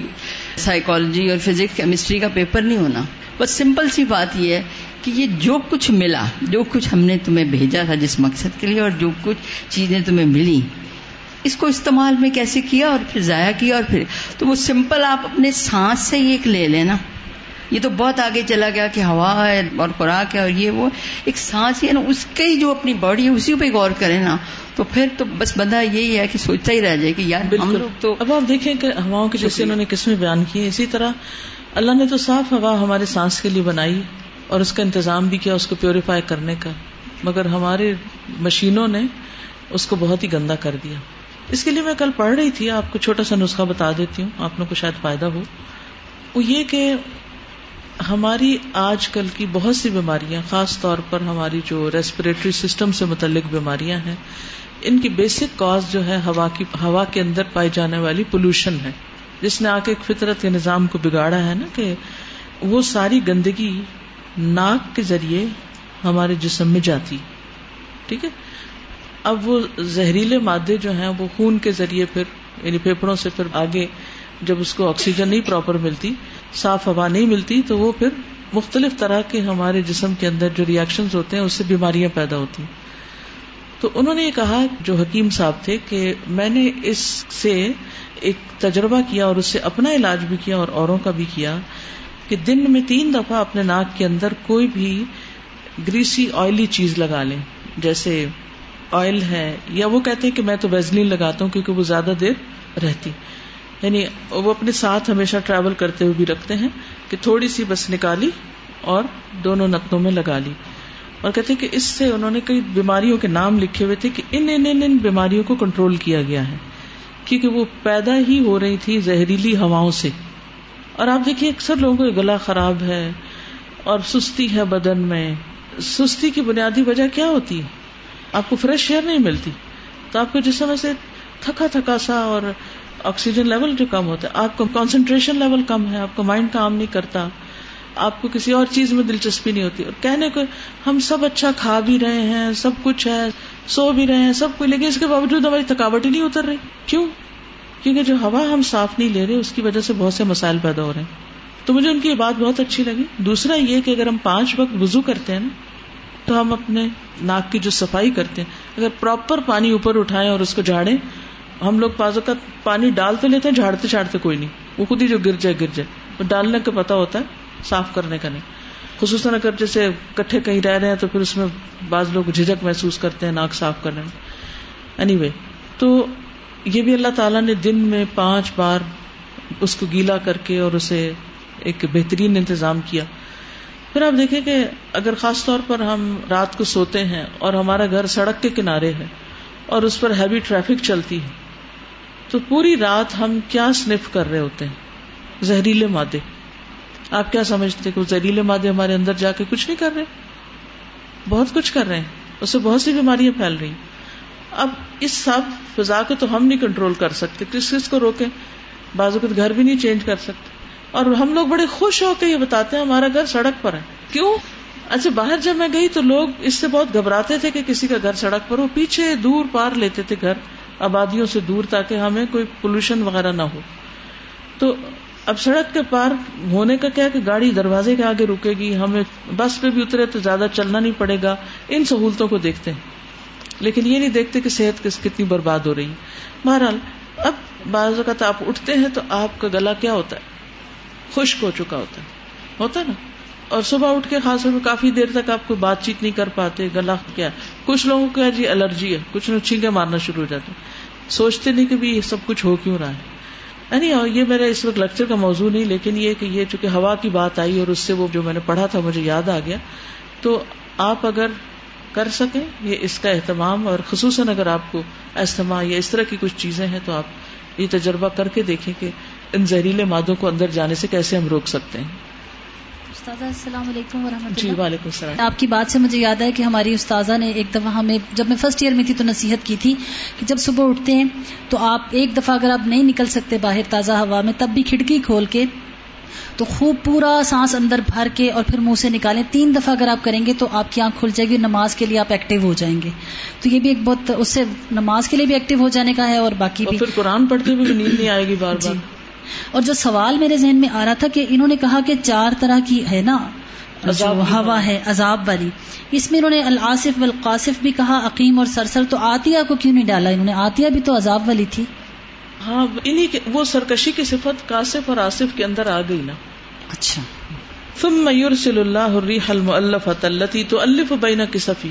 سائیکالوجی اور فزکس کیمسٹری کا پیپر نہیں ہونا۔ بس سمپل سی بات یہ ہے کہ یہ جو کچھ ملا، جو کچھ ہم نے تمہیں بھیجا تھا جس مقصد کے لیے اور جو کچھ چیزیں تمہیں ملی اس کو استعمال میں کیسے کیا اور پھر ضائع کیا اور پھر تو وہ سمپل آپ اپنے سانس سے ہی ایک لے لینا۔ یہ تو بہت آگے چلا گیا کہ ہوا ہے اور خوراک ہے اور یہ وہ ایک سانس ہے نا اس کی جو اپنی باڈی ہے اسی پہ غور کرے نا۔ تو پھر تو بس بندہ یہی ہے کہ سوچتا ہی رہ جائے کہ یار ہم لوگ تو اب آپ دیکھیں کہ ہواؤں کی جیسے انہوں نے قسمیں بیان کی اسی طرح اللہ نے تو صاف ہوا ہمارے سانس کے لیے بنائی اور اس کا انتظام بھی کیا اس کو پیوریفائی کرنے کا مگر ہمارے مشینوں نے اس کو بہت ہی گندا کر دیا۔ اس کے لیے میں کل پڑھ رہی تھی، آپ کو چھوٹا سا نسخہ بتا دیتی ہوں، آپ لوگ کو شاید فائدہ ہو۔ وہ یہ کہ ہماری آج کل کی بہت سی بیماریاں، خاص طور پر ہماری جو ریسپریٹری سسٹم سے متعلق بیماریاں ہیں، ان کی بیسک کاز جو ہے ہوا کی، ہوا کے اندر پائی جانے والی پولوشن ہے۔ جس نے آ کے ایک فطرت کے نظام کو بگاڑا ہے نا کہ وہ ساری گندگی ناک کے ذریعے ہمارے جسم میں جاتی۔ ٹھیک ہے؟ اب وہ زہریلے مادے جو ہیں وہ خون کے ذریعے پھر یعنی پھیپڑوں سے پھر آگے جب اس کو آکسیجن نہیں پراپر ملتی، صاف ہوا نہیں ملتی، تو وہ پھر مختلف طرح کے ہمارے جسم کے اندر جو ریئیکشن ہوتے ہیں، اس سے بیماریاں پیدا ہوتی تو انہوں نے یہ کہا جو حکیم صاحب تھے کہ میں نے اس سے ایک تجربہ کیا اور اس سے اپنا علاج بھی کیا اور اوروں کا بھی کیا کہ دن میں تین دفعہ اپنے ناک کے اندر کوئی بھی گریسی آئلی چیز لگا لیں۔ جیسے آئل ہے یا وہ کہتے ہیں کہ میں تو ویزلین لگاتا ہوں کیونکہ وہ زیادہ دیر رہتی۔ یعنی وہ اپنے ساتھ ہمیشہ ٹریول کرتے ہوئے بھی رکھتے ہیں کہ تھوڑی سی بس نکالی اور دونوں نتنوں میں لگا لی۔ اور کہتے ہیں کہ اس سے انہوں نے کئی بیماریوں کے نام لکھے ہوئے تھے کہ ان ان ان, ان بیماریوں کو کنٹرول کیا گیا ہے۔ کیونکہ وہ پیدا ہی ہو رہی تھی زہریلی ہواؤں سے۔ اور آپ دیکھیے اکثر لوگوں کا گلا خراب ہے اور سستی ہے بدن میں۔ سستی کی بنیادی وجہ کیا ہوتی ہے؟ آپ کو فریش ایئر نہیں ملتی تو آپ کو جسم سے تھکا تھکا سا اور آکسیجن لیول جو کم ہوتا ہے، آپ کو کانسنٹریشن لیول کم ہے، آپ کا مائنڈ کام نہیں کرتا، آپ کو کسی اور چیز میں دلچسپی نہیں ہوتی۔ اور کہنے کو ہم سب اچھا کھا بھی رہے ہیں، سب کچھ ہے، سو بھی رہے ہیں، سب کچھ لیکن اس کے باوجود ہماری تھکاوٹ ہی نہیں اتر رہی۔ کیوں؟ کیونکہ جو ہوا ہم صاف نہیں لے رہے، اس کی وجہ سے بہت سے مسائل پیدا ہو رہے ہیں۔ تو مجھے ان کی یہ بات بہت اچھی لگی۔ دوسرا یہ کہ اگر ہم پانچ وقت وزو کرتے ہیں نا تو ہم اپنے ناک کی جو صفائی کرتے ہیں اگر پراپر پانی اوپر اٹھائے اور اس کو جھاڑے ہم لوگ بازو کا پانی ڈال تو لیتے ہیں جھاڑتے جھاڑتے کوئی نہیں۔ وہ خود ہی جو گر جائے گر جائے۔ وہ ڈالنے کا پتا ہوتا ہے صاف کرنے کا نہیں۔ خصوصاً اگر جیسے کٹھے کہیں رہ رہے ہیں تو پھر اس میں بعض لوگ جھجک محسوس کرتے ہیں ناک صاف کرنے میں۔ اینی anyway, تو یہ بھی اللہ تعالیٰ نے دن میں پانچ بار اس کو گیلا کر کے اور اسے ایک بہترین انتظام کیا۔ پھر آپ دیکھیں کہ اگر خاص طور پر ہم رات کو سوتے ہیں اور ہمارا گھر سڑک کے کنارے ہے اور اس پر ہیوی ٹریفک چلتی ہے، تو پوری رات ہم کیا سنف کر رہے ہوتے ہیں؟ زہریلے مادے۔ آپ کیا سمجھتے کہ وہ زہریلے مادے ہمارے اندر جا کے کچھ نہیں کر رہے؟ بہت کچھ کر رہے ہیں۔ اس سے بہت سی بیماریاں پھیل رہی ہیں۔ اب اس سب فضا کو تو ہم نہیں کنٹرول کر سکتے۔ کس کس کو روکیں؟ بعض اوقات گھر بھی نہیں چینج کر سکتے۔ اور ہم لوگ بڑے خوش ہو کے یہ بتاتے ہیں، ہمارا گھر سڑک پر ہے۔ کیوں؟ اچھا باہر جب میں گئی تو لوگ اس سے بہت گھبراتے تھے کہ کسی کا گھر سڑک پر ہو۔ پیچھے دور پار لیتے تھے گھر، آبادیوں سے دور تاکہ ہمیں کوئی پولوشن وغیرہ نہ ہو۔ تو اب سڑک کے پار ہونے کا کیا کہ گاڑی دروازے کے آگے رکے گی، ہمیں بس پہ بھی اترے تو زیادہ چلنا نہیں پڑے گا۔ ان سہولتوں کو دیکھتے ہیں۔ لیکن یہ نہیں دیکھتے کہ صحت کتنی برباد ہو رہی ہے۔ بہرحال، اب بعض اوقات آپ اٹھتے ہیں تو آپ کا گلا کیا ہوتا ہے؟ خشک ہو چکا ہوتا ہے ہوتا نا اور صبح اٹھ کے خاص طور پہ کافی دیر تک آپ کو بات چیت نہیں کر پاتے، گلا کیا کچھ لوگوں کو جی الرجی ہے، کچھ لوگ چھینکے مارنا شروع ہو جاتے سوچتے نہیں کہ بھی یہ سب کچھ ہو کیوں رہا ہے۔ یعنی یہ میرا اس وقت لیکچر کا موضوع نہیں، لیکن یہ کہ یہ چونکہ ہوا کی بات آئی اور اس سے وہ جو میں نے پڑھا تھا مجھے یاد آ گیا۔ تو آپ اگر کر سکیں، یہ اس کا اہتمام اور خصوصاً اگر آپ کو استماع یا اس طرح کی کچھ چیزیں ہیں تو آپ یہ تجربہ کر کے دیکھیں کہ ان زہریلے مادوں کو اندر جانے سے کیسے ہم روک سکتے ہیں؟ السلام علیکم و رحمۃ جی وعلیکم السلام۔ آپ کی بات سے مجھے یاد ہے کہ ہماری استاذہ نے ایک دفعہ ہمیں جب میں فرسٹ ایئر میں تھی تو نصیحت کی تھی کہ جب صبح اٹھتے ہیں تو آپ ایک دفعہ اگر آپ نہیں نکل سکتے باہر تازہ ہوا میں تب بھی کھڑکی کھول کے تو خوب پورا سانس اندر بھر کے اور پھر منہ سے نکالیں۔ تین دفعہ اگر آپ کریں گے تو آپ کی آنکھ کھل جائے گی نماز کے لیے آپ ایکٹیو ہو جائیں گے۔ تو یہ بھی ایک بہت اس سے نماز کے لیے بھی ایکٹیو ہو جانے کا ہے اور باقی بھی۔ پھر قرآن پڑھتے بھی نیند نہیں آئے گی بار بار۔ جی۔ اور جو سوال میرے ذہن میں آ رہا تھا کہ انہوں نے کہا کہ چار طرح کی ہے نا جو ہوا ہے عذاب والی۔ اس میں انہوں نے العاصف والقاصف بھی کہا عقیم اور سرسر۔ تو آتیا کو کیوں نہیں ڈالا؟ انہوں نے آتیا بھی تو عذاب والی تھی۔ ہاں انہیں وہ سرکشی کی صفت کاسف اور آصف کے اندر آ گئی نا۔ اچھا۔ ثم يرسل الله الريح المؤلفة التي تؤلف بين كسفي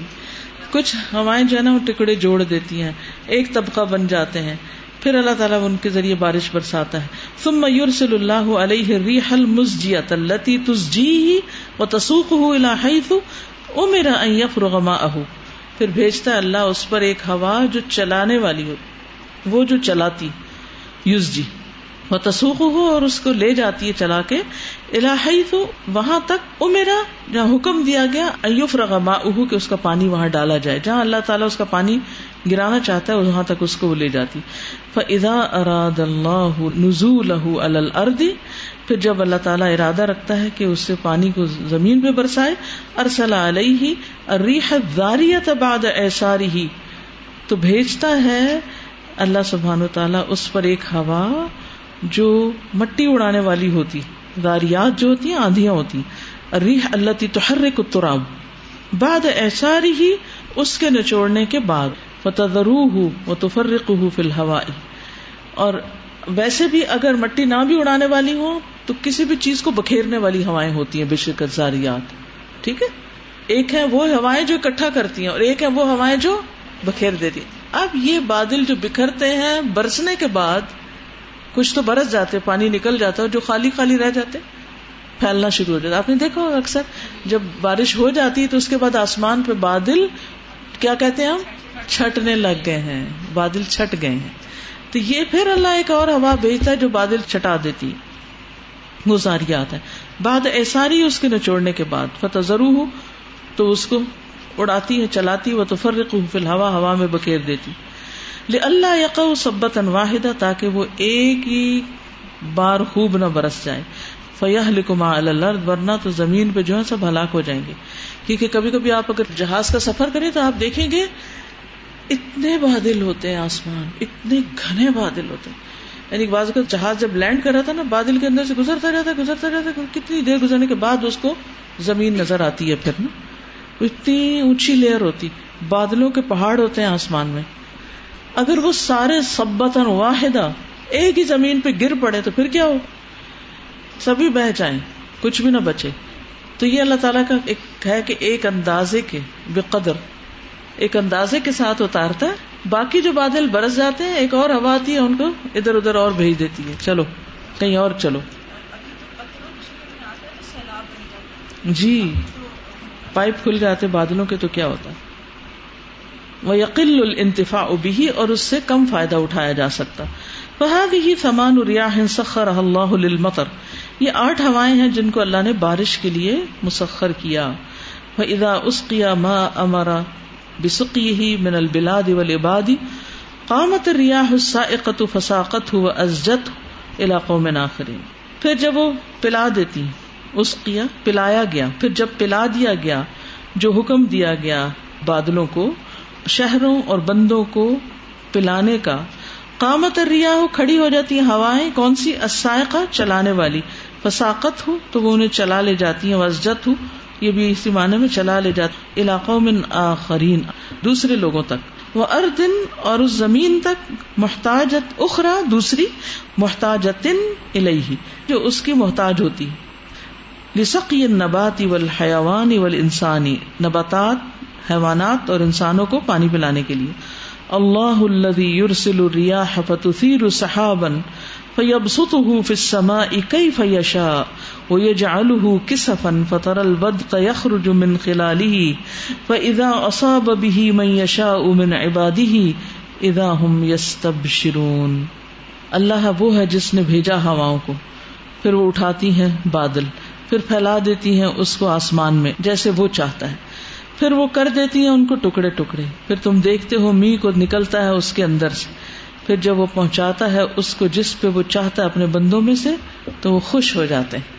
کچھ ہوائیں جو ہے نا وہ ٹکڑے جوڑ دیتی ہیں۔ ایک طبقہ بن جاتے ہیں۔ پھر اللہ تعالیٰ ان کے ذریعے بارش برساتا ہے۔ ثم يرسل الله عليه الريح المزجية التي تزجيه وتسوقه الى حيث امر ان يفرغ ماءه پھر بھیجتا ہے اللہ اس پر ایک ہوا جو چلانے والی ہو، وہ جو چلاتی یوز جی وہ ہو اور اس کو لے جاتی ہے چلا کے۔ الہی تو وہاں تک وہ میرا جہاں حکم دیا گیا ایوف رغما کہ اس کا پانی وہاں ڈالا جائے۔ جہاں اللہ تعالیٰ اس کا پانی گرانا چاہتا ہے وہاں تک اس کو وہ لے جاتی۔ فضا اراد اللہ نزول الردی پھر جب اللہ تعالیٰ ارادہ رکھتا ہے کہ اس سے پانی کو زمین پہ برسائے ارسل علیہ ریح زاریت بعد ایساری ہی تو بھیجتا ہے اللہ سبحان و تعالیٰ اس پر ایک ہوا جو مٹی اڑانے والی ہوتی۔ داریات جو ہوتی ہیں آندیاں ہوتی۔ ریح اللہ تی تو بعد ایساری ہی اس کے نچوڑنے کے بعد۔ فتدرو ہوں وہ تفرق ہوں فی الحوا اور ویسے بھی اگر مٹی نہ بھی اڑانے والی ہو تو کسی بھی چیز کو بکھیرنے والی ہوائیں ہوتی ہیں بے شکت زاریات. ٹھیک ہے؟ ایک ہے وہ ہوائیں جو اکٹھا کرتی ہیں، اور ایک ہے وہ ہوائیں جو بکھیر دیتی ہیں. اب یہ بادل جو بکھرتے ہیں، برسنے کے بعد کچھ تو برس جاتے پانی نکل جاتا ہے جو خالی خالی رہ جاتے پھیلنا شروع ہو جاتا آپ نے دیکھا اکثر، جب بارش ہو جاتی تو اس کے بعد آسمان پہ بادل، کیا کہتے ہیں ہم؟ چھٹنے لگ گئے ہیں، بادل چھٹ گئے ہیں۔ تو یہ پھر اللہ ایک اور ہوا بھیجتا ہے جو بادل چھٹا دیتی۔ وہ زاریات ہے بعد ایساری اس کے نچوڑنے کے بعد فتح ضرور ہو تو اس کو اڑاتی ہے، چلاتی وہ تو فرق فی الحوا ہوا میں بکیر دیتی۔ اللہ یق سبت واحدہ تاکہ وہ ایک ہی بار خوب نہ برس جائے۔ فیح لکما الرد ورنہ تو زمین پہ جو ہے سب ہلاک ہو جائیں گے۔ کیونکہ کبھی کبھی آپ اگر جہاز کا سفر کریں تو آپ دیکھیں گے اتنے بادل ہوتے ہیں آسمان، اتنے گھنے بادل ہوتے ہیں۔ یعنی بعض کا جہاز جب لینڈ کر رہا تھا نا، بادل کے اندر سے گزرتا رہتا ہے گزرتا رہتا ہے کتنی دیر گزرنے کے بعد اس کو زمین نظر آتی ہے پھر نا۔ اتنی اونچی لیئر ہوتی، بادلوں کے پہاڑ ہوتے ہیں آسمان میں۔ اگر وہ سارے سبتن واحدہ ایک ہی زمین پہ گر پڑے تو پھر کیا ہو؟ سبھی بہ جائیں، کچھ بھی نہ بچے۔ تو یہ اللہ تعالیٰ کا ایک ہے کہ ایک اندازے کے بے قدر ایک اندازے کے ساتھ اتارتا ہے۔ باقی جو بادل برس جاتے ہیں، ایک اور ہوا آتی ہے، ان کو ادھر ادھر اور بھیج دیتی ہے۔ چلو، کہیں اور چلو۔ جی پائپ کھل جاتے بادلوں کے تو کیا ہوتا ہے؟ وہ یقل الانتفاع بھی اور اس سے کم فائدہ اٹھایا جا سکتا۔ فہاد ہی سمان سخر اللہ المطر یہ آٹھ ہوائیں ہیں جن کو اللہ نے بارش کے لیے مسخر کیا۔ ادا اس کیا ماں امرا بسقی ہی من البلاد والعباد قامت ریاح السائقت فساقت ہو ازجت علاقوں میں ناخرین پھر جب وہ پلا دیتی، اس کیا پلایا گیا، پھر جب پلا دیا گیا، جو حکم دیا گیا بادلوں کو، شہروں اور بندوں کو پلانے کا، قامت ریا ہو کھڑی ہو جاتی ہیں ہوائیں، کون سی؟ اسائقہ چلانے والی۔ فساقت ہو تو وہ انہیں چلا لے جاتی ہیں وزجت ہو یہ بھی اسی معنی میں چلا لے جاتی علاقوں میں آخرین، دوسرے لوگوں تک۔ وہ اردن اور اس زمین تک، محتاجت اخرا دوسری محتاجت الہی جو اس کی محتاج ہوتی لسقی نباتی ول حیوانی ول انسانی نباتات، حیوانات اور انسانوں کو پانی پلانے کے لیے۔ اللہ الذي يرسل الرياح فتثير سحابا فيبسطه في السماء كيف يشاء۔ ويجعله كسفا فترى البدق يخرج من خلاله فإذا أصاب به من يشاء من عباده إذا هم يستبشرون۔ اللہ وہ ہے جس نے بھیجا ہواؤں کو۔ پھر وہ اٹھاتی ہیں بادل، پھر پھیلا دیتی ہیں اس کو آسمان میں جیسے وہ چاہتا ہے۔ پھر وہ کر دیتی ہیں ان کو ٹکڑے ٹکڑے۔ پھر تم دیکھتے ہو می کو نکلتا ہے اس کے اندر سے۔ پھر جب وہ پہنچاتا ہے اس کو جس پہ وہ چاہتا ہے اپنے بندوں میں سے تو وہ خوش ہو جاتے ہیں۔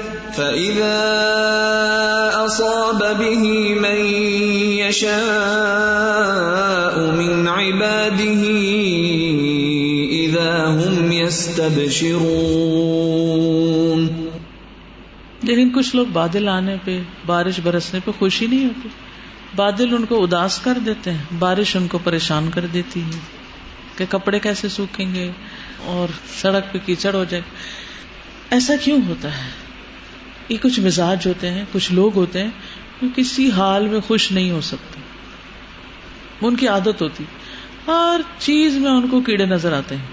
فإذا أصاب به من يشاء من عباده إذا هم يستبشرون لیکن کچھ لوگ بادل آنے پہ، بارش برسنے پہ خوشی نہیں ہوتی۔ بادل ان کو اداس کر دیتے ہیں، بارش ان کو پریشان کر دیتی ہے کہ کپڑے کیسے سوکھیں گے اور سڑک پہ کیچڑ ہو جائے۔ ایسا کیوں ہوتا ہے؟ یہ کچھ مزاج ہوتے ہیں، کچھ لوگ ہوتے ہیں جو کسی حال میں خوش نہیں ہو سکتے۔ ان کی عادت ہوتی۔ ہر چیز میں ان کو کیڑے نظر آتے ہیں۔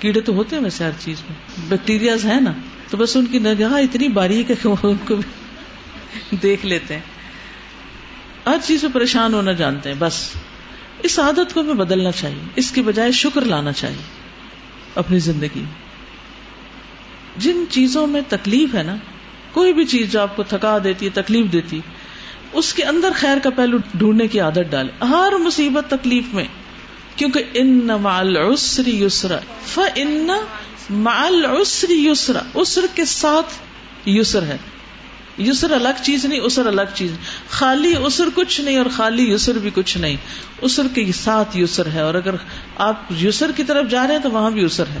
کیڑے تو ہوتے ہیں ویسے ہر چیز میں۔ بیکٹیریاز ہے نا، تو بس ان کی نگاہ اتنی باریک ہے کہ وہ ان کو دیکھ لیتے ہیں۔ ہر چیز میں پریشان ہونا جانتے ہیں، بس۔ اس عادت کو ہمیں بدلنا چاہیے۔ اس کی بجائے شکر لانا چاہیے۔ اپنی زندگی۔ میں جن چیزوں میں تکلیف ہے نا کوئی بھی چیز جو آپ کو تھکا دیتی ہے، تکلیف دیتی اس کے اندر خیر کا پہلو ڈھونڈنے کی عادت ڈالے ہر مصیبت تکلیف میں، کیونکہ ان مال یسرا ف ان مال عسری یسرا اسر کے ساتھ یسر ہے۔ یسر الگ چیز نہیں اسر الگ چیز۔ خالی اسر کچھ نہیں اور خالی یسر بھی کچھ نہیں۔ اسر کے ساتھ یسر ہے اور اگر آپ یسر کی طرف جا رہے ہیں تو وہاں بھی اسر ہے۔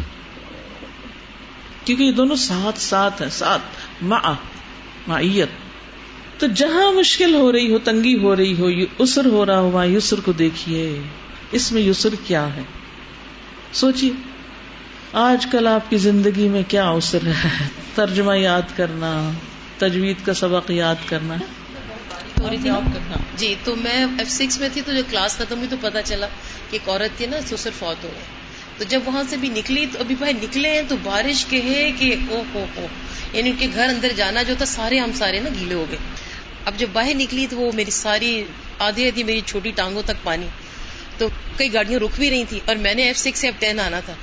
کیونکہ یہ دونوں ساتھ ساتھ ہیں ساتھ معیت۔ تو جہاں مشکل ہو رہی ہو تنگی ہو رہی ہو اسر ہو رہا ہو وہاں یسر کو دیکھیے۔ اس میں یسر کیا ہے؟ سوچیے آج کل آپ کی زندگی میں کیا اسر ہے؟ ترجمہ یاد کرنا تجوید کا سبق یاد کرنا۔ جی تو میں ایف سکس میں تھی تو جب کلاس ختم ہوئی تو پتا چلا کہ ایک عورت تھی نا سسر فوت ہو گئے تو جب وہاں سے بھی نکلی تو ابھی بھائی نکلے ہیں تو بارش کے ہے کہ او ہو ہو۔ یعنی ان کے گھر اندر جانا جو تھا، سارے ہم سارے نا گیلے ہو گئے۔ اب جب باہر نکلی تو وہ میری ساری آدھی آدھی میری چھوٹی ٹانگوں تک پانی۔ تو کئی گاڑیاں رک بھی رہی تھی اور میں نے ایف سکس سے اب ٹین آنا تھا۔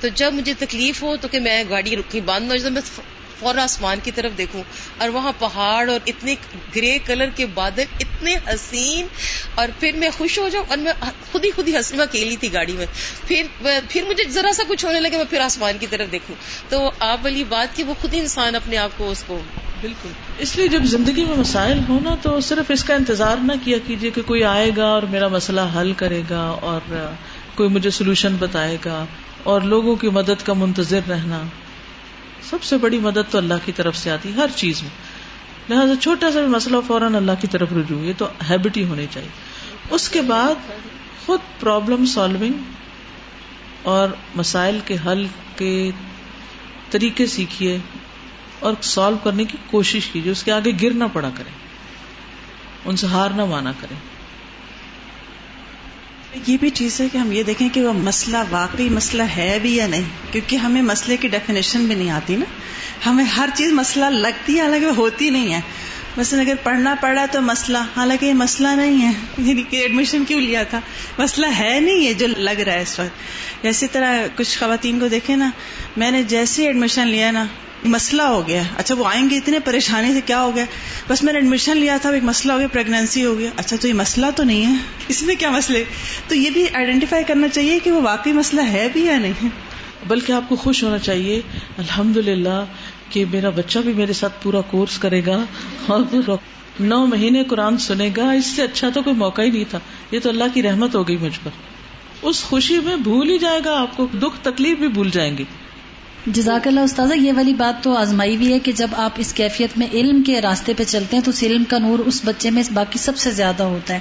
تو جب مجھے تکلیف ہو تو کہ میں گاڑی رکی باندھ میں فور آسمان کی طرف دیکھوں اور وہاں پہاڑ اور اتنے گرے کلر کے بادل، اتنے حسین اور پھر میں خوش ہو جاؤں اور میں خود ہی خود ہی ہنسی، میں اکیلی تھی گاڑی میں۔ پھر پھر مجھے ذرا سا کچھ ہونے لگے میں پھر آسمان کی طرف دیکھوں۔ تو آپ والی بات کی وہ خود ہی انسان اپنے آپ کو اس کو بالکل۔ اس لیے جب زندگی میں مسائل ہو نا، تو صرف اس کا انتظار نہ کیا کیجیے کہ کوئی آئے گا اور میرا مسئلہ حل کرے گا اور کوئی مجھے سولوشن بتائے گا اور لوگوں کی مدد کا منتظر رہنا۔ سب سے بڑی مدد تو اللہ کی طرف سے آتی ہر چیز میں۔ لہٰذا چھوٹا سا بھی مسئلہ فوراً اللہ کی طرف رجوع، یہ تو ہیبٹ ہی ہونی چاہیے۔ اس کے بعد خود پرابلم سالونگ اور مسائل کے حل کے طریقے سیکھیے اور سالو کرنے کی کوشش کیجیے، اس کے آگے گر نہ پڑا کرے ان سے ہار نہ مانا کرے یہ بھی چیز ہے کہ ہم یہ دیکھیں کہ وہ مسئلہ واقعی مسئلہ ہے بھی یا نہیں؟ کیونکہ ہمیں مسئلے کی ڈیفینیشن بھی نہیں آتی نا۔ ہمیں ہر چیز مسئلہ لگتی ہے، حالانکہ ہوتی نہیں ہے۔ مثلاً اگر پڑھنا پڑا تو مسئلہ، حالانکہ یہ مسئلہ نہیں ہے۔ یعنی کہ ایڈمیشن کیوں لیا تھا؟ مسئلہ ہے نہیں ہے جو لگ رہا ہے اس وقت۔ اسی طرح کچھ خواتین کو دیکھیں نا، میں نے جیسے ایڈمیشن لیا نا مسئلہ ہو گیا۔ اچھا وہ آئیں گے اتنے پریشانی سے، کیا ہو گیا؟ بس میں نے ایڈمیشن لیا تھا ایک مسئلہ ہو گیا پریگنینسی ہو گیا۔ اچھا تو یہ مسئلہ تو نہیں ہے۔ اس میں کیا مسئلے؟ تو یہ بھی آئیڈینٹیفائی کرنا چاہیے کہ وہ واقعی مسئلہ ہے بھی یا نہیں بلکہ آپ کو خوش ہونا چاہیے الحمد للہ کہ میرا بچہ بھی میرے ساتھ پورا کورس کرے گا اور نو مہینے قرآن سنے گا۔ اس سے اچھا تو کوئی موقع ہی نہیں تھا۔ یہ تو اللہ کی رحمت ہو گئی مجھ پر۔ اس خوشی میں بھول ہی جائے گا، آپ کو دکھ تکلیف بھی بھول جائیں گے جزاک اللہ استاذہ، یہ والی بات تو آزمائی بھی ہے کہ جب آپ اس کیفیت میں علم کے راستے پہ چلتے ہیں تو اس علم کا نور اس بچے میں باقی سب سے زیادہ ہوتا ہے۔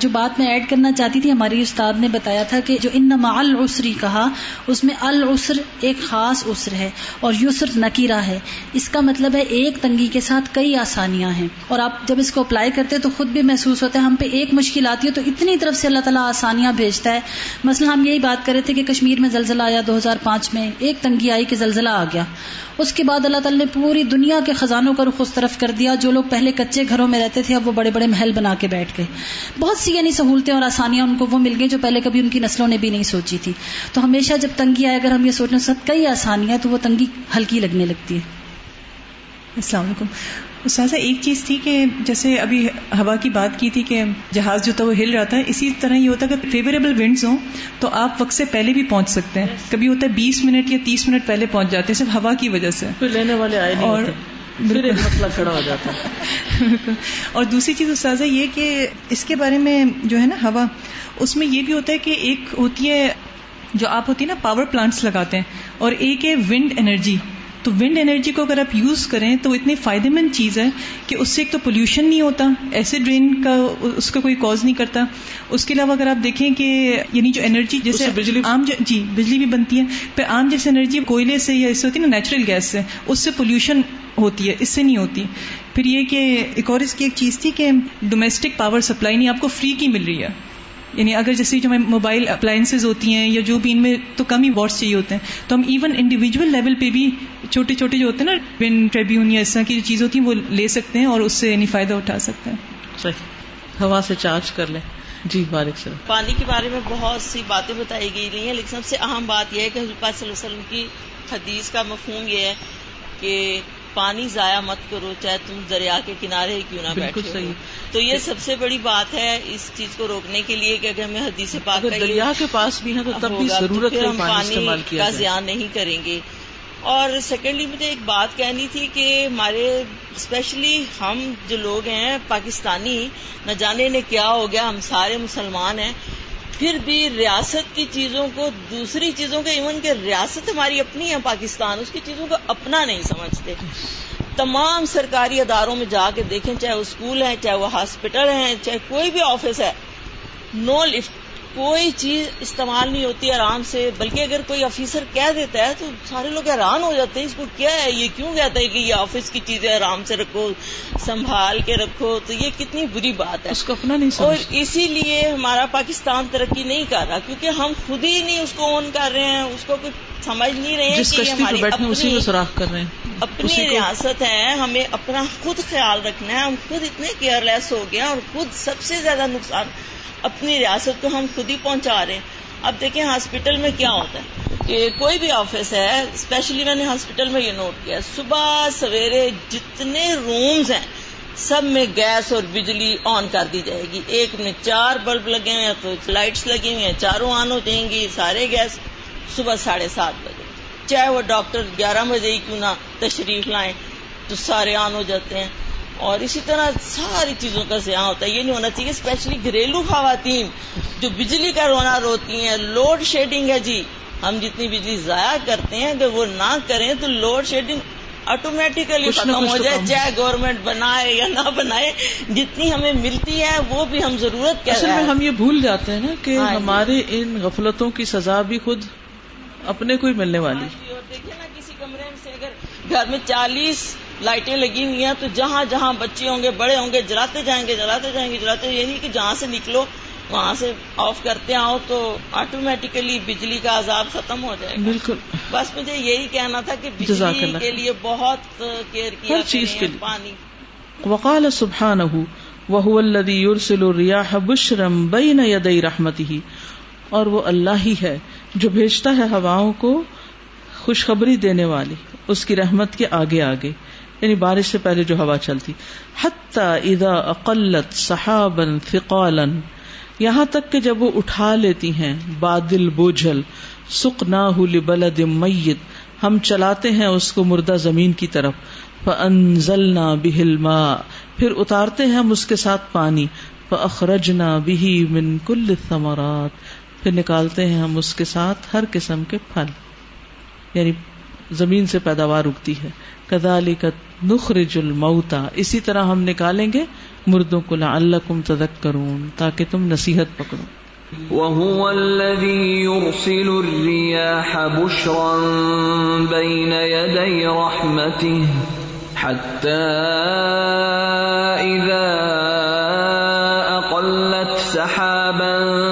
جو بات میں ایڈ کرنا چاہتی تھی، ہماری استاد نے بتایا تھا کہ جو ان العسری کہا، اس میں العسر ایک خاص عسر ہے اور یسر نکیرہ ہے۔ اس کا مطلب ہے ایک تنگی کے ساتھ کئی آسانیاں ہیں۔ اور آپ جب اس کو اپلائی کرتے تو خود بھی محسوس ہوتا ہے ہم پہ ایک مشکل آتی ہے تو اتنی طرف سے اللہ تعالیٰ آسانیاں بھیجتا ہے۔ مثلا ہم یہی بات کر رہے تھے کہ کشمیر میں زلزلہ آیا دو ہزار پانچ میں، ایک تنگی آئی کہ زلزلہ آ گیا۔ اس کے بعد اللہ تعالیٰ نے پوری دنیا کے خزانوں کا رخ اس طرف کر دیا۔ جو لوگ پہلے کچے گھروں میں رہتے تھے، اب وہ بڑے بڑے محل بنا کے بیٹھ گئے۔ بہت سی یعنی سہولتیں اور آسانیاں ان کو وہ مل گئی جو پہلے کبھی ان کی نسلوں نے بھی نہیں سوچی تھی۔ تو ہمیشہ جب تنگی آئے، اگر ہم یہ سوچنے سب کئی آسانیاں، تو وہ تنگی ہلکی لگنے لگتی ہے۔ السلام علیکم۔ استاذہ ایک چیز تھی کہ جیسے ابھی ہوا کی بات کی تھی کہ جہاز جو تھا وہ ہل رہا تھا اسی طرح یہ ہوتا ہے کہ فیوریبل ونڈز ہوں تو آپ وقت سے پہلے بھی پہنچ سکتے ہیں۔ کبھی ہوتا ہے بیس منٹ یا تیس منٹ پہلے پہنچ جاتے ہیں صرف ہوا کی وجہ سے۔ لینے والے آئے نہیں اور مسئلہ کھڑا ہو جاتا ہے۔ اور دوسری چیز استاذہ یہ کہ اس کے بارے میں جو ہے نا ہوا اس میں یہ بھی ہوتا ہے کہ ایک ہوتی ہے جو آپ ہوتی ہے نا پاور پلانٹس لگاتے ہیں اور ایک ہے ونڈ انرجی تو ونڈ انرجی کو اگر آپ یوز کریں تو اتنی فائدے مند چیز ہے کہ اس سے ایک تو پولوشن نہیں ہوتا ایسے ڈرین کا اس کا کوئی کاز نہیں کرتا۔ اس کے علاوہ اگر آپ دیکھیں کہ یعنی جو انرجی جیسے بجلی عام جی بجلی بھی بنتی ہے۔ پھر عام جیسے انرجی کوئلے سے یا اس سے ہوتی ہے نا نیچرل گیس سے اس سے پولوشن ہوتی ہے اس سے نہیں ہوتی۔ پھر یہ کہ ایک اور اس کی ایک چیز تھی کہ ڈومیسٹک پاور سپلائی نہیں آپ کو فری کی مل رہی ہے۔ یعنی اگر جیسے جو موبائل اپلائنسز ہوتی ہیں یا جو بھی ان میں تو کم ہی واٹس چاہیے ہوتے ہیں۔ تو ہم ایون انڈیویجل لیول پہ بھی چھوٹے چھوٹے جو ہوتے ہیں نا ون ٹریبیون یا اس طرح کی جو چیز ہوتی ہیں وہ لے سکتے ہیں اور اس سے یعنی فائدہ اٹھا سکتے ہیں۔ صحیح۔ ہوا سے چارج کر لیں۔ جی وعلیکم السلام۔ پانی کے بارے میں بہت سی باتیں بتائی گئی رہی ہیں لیکن سب سے اہم بات یہ ہے کہ حضرت صلی اللہ علیہ وسلم کی حدیث کا مفہوم یہ ہے کہ پانی ضائع مت کرو چاہے تم دریا کے کنارے ہی کیوں نہ بیٹھے صحیح۔ تو یہ سب سے بڑی بات ہے اس چیز کو روکنے کے لیے کہ اگر ہمیں حدیث پاک دریا کے پاس بھی ہے تو تب بھی ضرورت ہم پانی کا زیان نہیں کریں گے۔ اور سیکنڈلی مجھے ایک بات کہنی تھی کہ ہمارے اسپیشلی ہم جو لوگ ہیں پاکستانی نہ جانے نے کیا ہو گیا ہم سارے مسلمان ہیں۔ پھر بھی ریاست کی چیزوں کو، دوسری چیزوں کے، ایون کہ ریاست ہماری اپنی ہے پاکستان، اس کی چیزوں کو اپنا نہیں سمجھتے۔ تمام سرکاری اداروں میں جا کے دیکھیں، چاہے وہ اسکول ہیں، چاہے وہ ہاسپٹل ہیں، چاہے کوئی بھی آفس ہے نو لفٹ کوئی چیز استعمال نہیں ہوتی آرام سے بلکہ اگر کوئی آفیسر کہہ دیتا ہے تو سارے لوگ حیران ہو جاتے ہیں اس کو کیا ہے؟ یہ کیوں کہتا ہے کہ یہ آفس کی چیزیں آرام سے رکھو سنبھال کے رکھو تو یہ کتنی بری بات ہے۔ اس کو اپنا نہیں اور اسی لیے ہمارا پاکستان ترقی نہیں کر رہا کیونکہ ہم خود ہی نہیں اس کو اون کر رہے ہیں اس کو کچھ سمجھ نہیں رہے ہیں کہ ہماری اپنی سوراخ کر رہے ہیں۔ اپنی ریاست ہے ہمیں اپنا خود خیال رکھنا ہے ہم خود اتنے کیئر لیس ہو گئے اور خود سب سے زیادہ نقصان اپنی ریاست کو ہم خود ہی پہنچا رہے ہیں۔ اب دیکھیں ہاسپٹل میں کیا ہوتا ہے۔ کہ کوئی بھی آفس ہے اسپیشلی میں نے ہاسپٹل میں یہ نوٹ کیا صبح سویرے جتنے رومز ہیں سب میں گیس اور بجلی آن کر دی جائے گی۔ ایک میں چار بلب لگے ہوئے ہیں تو لائٹس لگی ہوئی ہیں چاروں آن ہو جائیں گی سارے گیس صبح ساڑھے سات بجے۔ چاہے وہ ڈاکٹر گیارہ بجے ہی کیوں نہ تشریف لائیں تو سارے آن ہو جاتے ہیں۔ اور اسی طرح ساری چیزوں کا ضیاع ہوتا ہے۔ یہ نہیں ہونا چاہیے اسپیشلی گھریلو خواتین جو بجلی کا رونا روتی ہیں۔ لوڈ شیڈنگ ہے جی۔ ہم جتنی بجلی ضائع کرتے ہیں اگر وہ نہ کریں تو لوڈ شیڈنگ آٹومیٹیکلی ختم ہو جائے چاہے گورنمنٹ بنائے یا نہ بنائے۔ جتنی ہمیں ملتی ہے وہ بھی ہم ضرورت اصل میں ہم یہ بھول جاتے ہیں نا کہ ہاں جی۔ ہمارے ان غفلتوں کی سزا بھی خود اپنے کو ہی ملنے والی۔ ہاں جی، اور دیکھیں نا کسی کمرے سے اگر گھر میں چالیس لائٹیں لگی ہوئی ہیں تو جہاں جہاں بچے ہوں گے بڑے ہوں گے جلاتے جائیں گے جلاتے جائیں گے جلاتے یہ نہیں کہ جہاں سے نکلو وہاں سے آف کرتے آؤ تو آٹومیٹیکلی بجلی کا عذاب ختم ہو جائے گا۔ بالکل۔ بس مجھے یہی کہنا تھا کہ بجلی کے لیے بہت کیئر کیا ہر چیز کے لیے۔ پانی۔ وقال سبحانہ وهو الذي يرسل الرياح بشرا بين يدي رحمته اور وہ اللہ ہی ہے جو بھیجتا ہے ہواؤں کو خوشخبری دینے والی، اس کی رحمت کے آگے آگے یعنی بارش سے پہلے جو ہوا چلتی۔ حتی اذا اقلت صحابا ثقالا، یہاں تک کہ جب وہ اٹھا لیتی ہیں، بادل بوجھل، سقناہ لبلد میت، ہم چلاتے ہیں اس کو مردہ زمین کی طرف، فانزلنا به الماء، پھر اتارتے ہیں ہم اس کے ساتھ پانی، فاخرجنا به من كل الثمرات۔ پھر نکالتے ہیں ہم اس کے ساتھ ہر قسم کے پھل۔ یعنی زمین سے پیداوار اگتی ہے۔ کدالی کا نخرج الموتا اسی طرح ہم نکالیں گے مردوں کو لعلکم تذکرون، تاکہ تم نصیحت پکڑو۔ وهو الذي يرسل الرياح بشرا بين يدي رحمته حتى إذا أقلت سحابا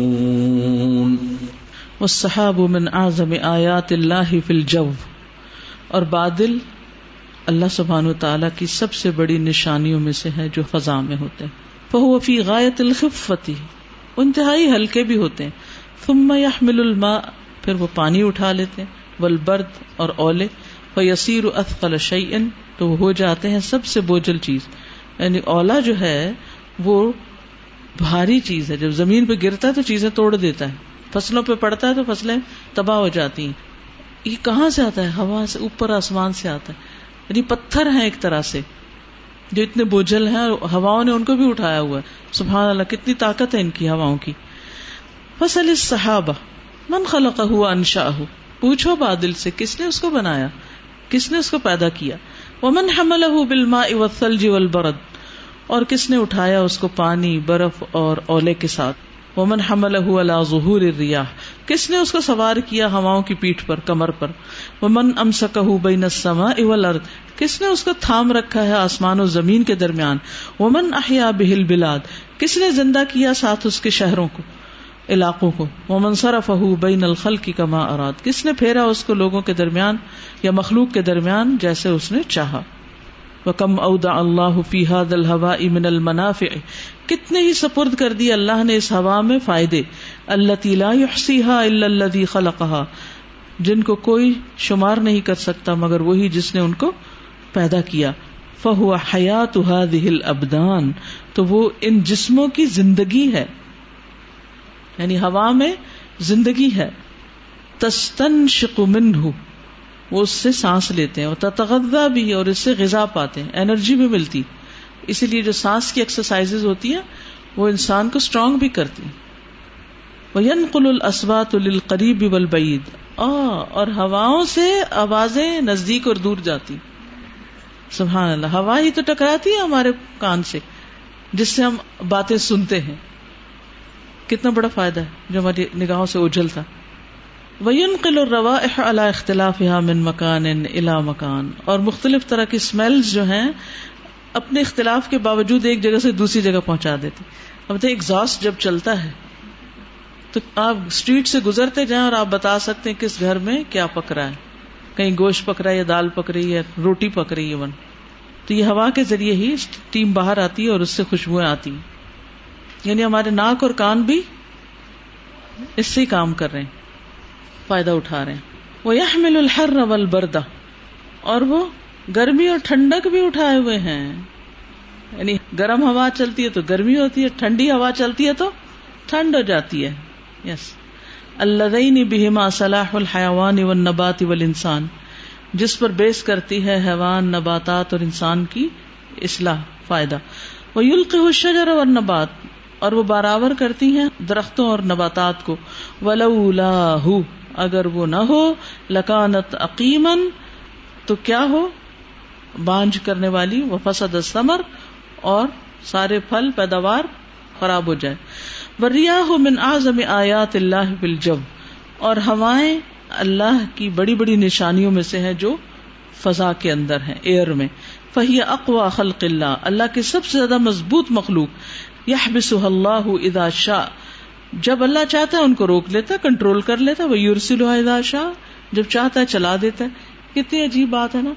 اعظم آیات اللہ فی الجو۔ اور بادل اللہ سبحان و تعالیٰ کی سب سے بڑی نشانیوں میں سے ہے جو فضا میں ہوتے ہیں۔ فہو فی غایت الخفتی انتہائی ہلکے بھی ہوتے ہیں۔ ثم يحمل الماء، پھر وہ پانی اٹھا لیتے ہیں۔ والبرد اور اولے۔ فیسیر اثقل شیئن، تو وہ ہو جاتے ہیں سب سے بوجھل چیز۔ یعنی اولا جو ہے، وہ بھاری چیز ہے۔ جب زمین پہ گرتا ہے تو چیزیں توڑ دیتا ہے۔ فصلوں پہ پڑتا ہے تو فصلیں تباہ ہو جاتی ہیں۔ یہ کہاں سے آتا ہے؟ ہوا سے، اوپر آسمان سے آتا ہے۔ یعنی پتھر ہیں ایک طرح سے، جو اتنے بوجھل ہیں اور ہواؤں نے ان کو بھی اٹھایا ہوا ہے۔ سبحان اللہ، کتنی طاقت ہے ان کی ہواؤں کی۔ فصل صحابہ من خلق ہوا انشا ہو پوچھو بادل سے، کس نے اس کو بنایا؟ کس نے اس کو پیدا کیا؟ وہ من حمل بالما والثلج والبرد۔ اور کس نے اٹھایا اس کو پانی، برف اور اولے کے ساتھ؟ ومن حمل ظہور الریاح، کس نے اس کو سوار کیا ہواؤں کی پیٹ پر، کمر پر؟ ومن امسکہ بین السماء والارض، کس نے اس کو تھام رکھا ہے آسمان و زمین کے درمیان؟ ومن احیا بہل بلاد کس نے زندہ کیا ساتھ اس کے شہروں کو، علاقوں کو؟ ومن صرفہ بین الخل کی کما اراد، کس نے پھیرا اس کو لوگوں کے درمیان یا مخلوق کے درمیان جیسے اس نے چاہا؟ وکم ادا اللہ فی هذا الهواء من المنافع کتنے ہی سپرد کر دی اللہ نے اس ہوا میں فائدے اللہ لا يحصيها الا الذي خلقها۔ جن کو کوئی شمار نہیں کر سکتا مگر وہی جس نے ان کو پیدا کیا۔ فہو حیات هذه الابدان تو وہ ان جسموں کی زندگی ہے۔ یعنی ہوا میں زندگی ہے۔ تستنشق منه۔ وہ اس سے سانس لیتے ہیں اور تتغذا بھی اور اس سے غذا پاتے ہیں، انرجی بھی ملتی۔ اسی لیے جو سانس کی ایکسرسائز ہوتی ہیں، وہ انسان کو اسٹرانگ بھی کرتی وینقل الاسبات للقریب والبعید اور ہواؤں سے آوازیں نزدیک اور دور جاتی۔ سبحان اللہ، ہوا ہی تو ٹکراتی ہے ہمارے کان سے، جس سے ہم باتیں سنتے ہیں۔ کتنا بڑا فائدہ ہے جو ہماری نگاہوں سے اجلتا وینقل الروائح على اختلافها من مکان الى مکان اور مختلف طرح کی اسمیلز جو ہیں اپنے اختلاف کے باوجود ایک جگہ سے دوسری جگہ پہنچا دیتی۔ اب ایگزاسٹ جب چلتا ہے، تو آپ اسٹریٹ سے گزرتے جائیں اور آپ بتا سکتے ہیں کس گھر میں کیا پک رہا ہے۔ کہیں گوشت پک رہا ہے یا دال پک رہی ہے، روٹی پک رہی ہے ون تو یہ ہوا کے ذریعے ہی ٹیم باہر آتی ہے اور اس سے خوشبوئیں آتی۔ ہیں یعنی ہمارے ناک اور کان بھی اس سے ہی کام کر رہے ہیں۔ فائدہ اٹھا رہے ہیں۔ وہ یہ مل الحر رول بردا اور وہ گرمی اور ٹھنڈک بھی اٹھائے ہوئے ہیں۔ یعنی گرم ہوا چلتی ہے تو گرمی ہوتی ہے، ٹھنڈی ہوا چلتی ہے تو ٹھنڈ ہو جاتی ہے۔ یس اللہ بہما صلاح الحیوان و نبات و انسان جس پر بیس کرتی ہے حیوان نباتات اور انسان کی اصلاح، فائدہ۔ وہ یلق شجر اور نبات اور وہ برابر کرتی ہیں درختوں اور نباتات کو۔ ولولا اگر وہ نہ ہو، لکانت عقیمن تو کیا ہو؟ بانج کرنے والی، وہ فسد سمر اور سارے پھل، پیداوار خراب ہو جائے۔ وریا ہو من اعظم آیات اللہ بل جب اور ہوائیں اللہ کی بڑی بڑی نشانیوں میں سے ہیں جو فضا کے اندر ہیں ایئر میں۔ فہی اقوا خلق اللہ اللہ کے سب سے زیادہ مضبوط مخلوق۔ یہ بس اللہ ادا شاہ جب اللہ چاہتا ہے ان کو روک لیتا کنٹرول کر لیتا وہ یورسل شاہ جب چاہتا ہے چلا دیتا ہے۔ کتنی عجیب بات ہے نا۔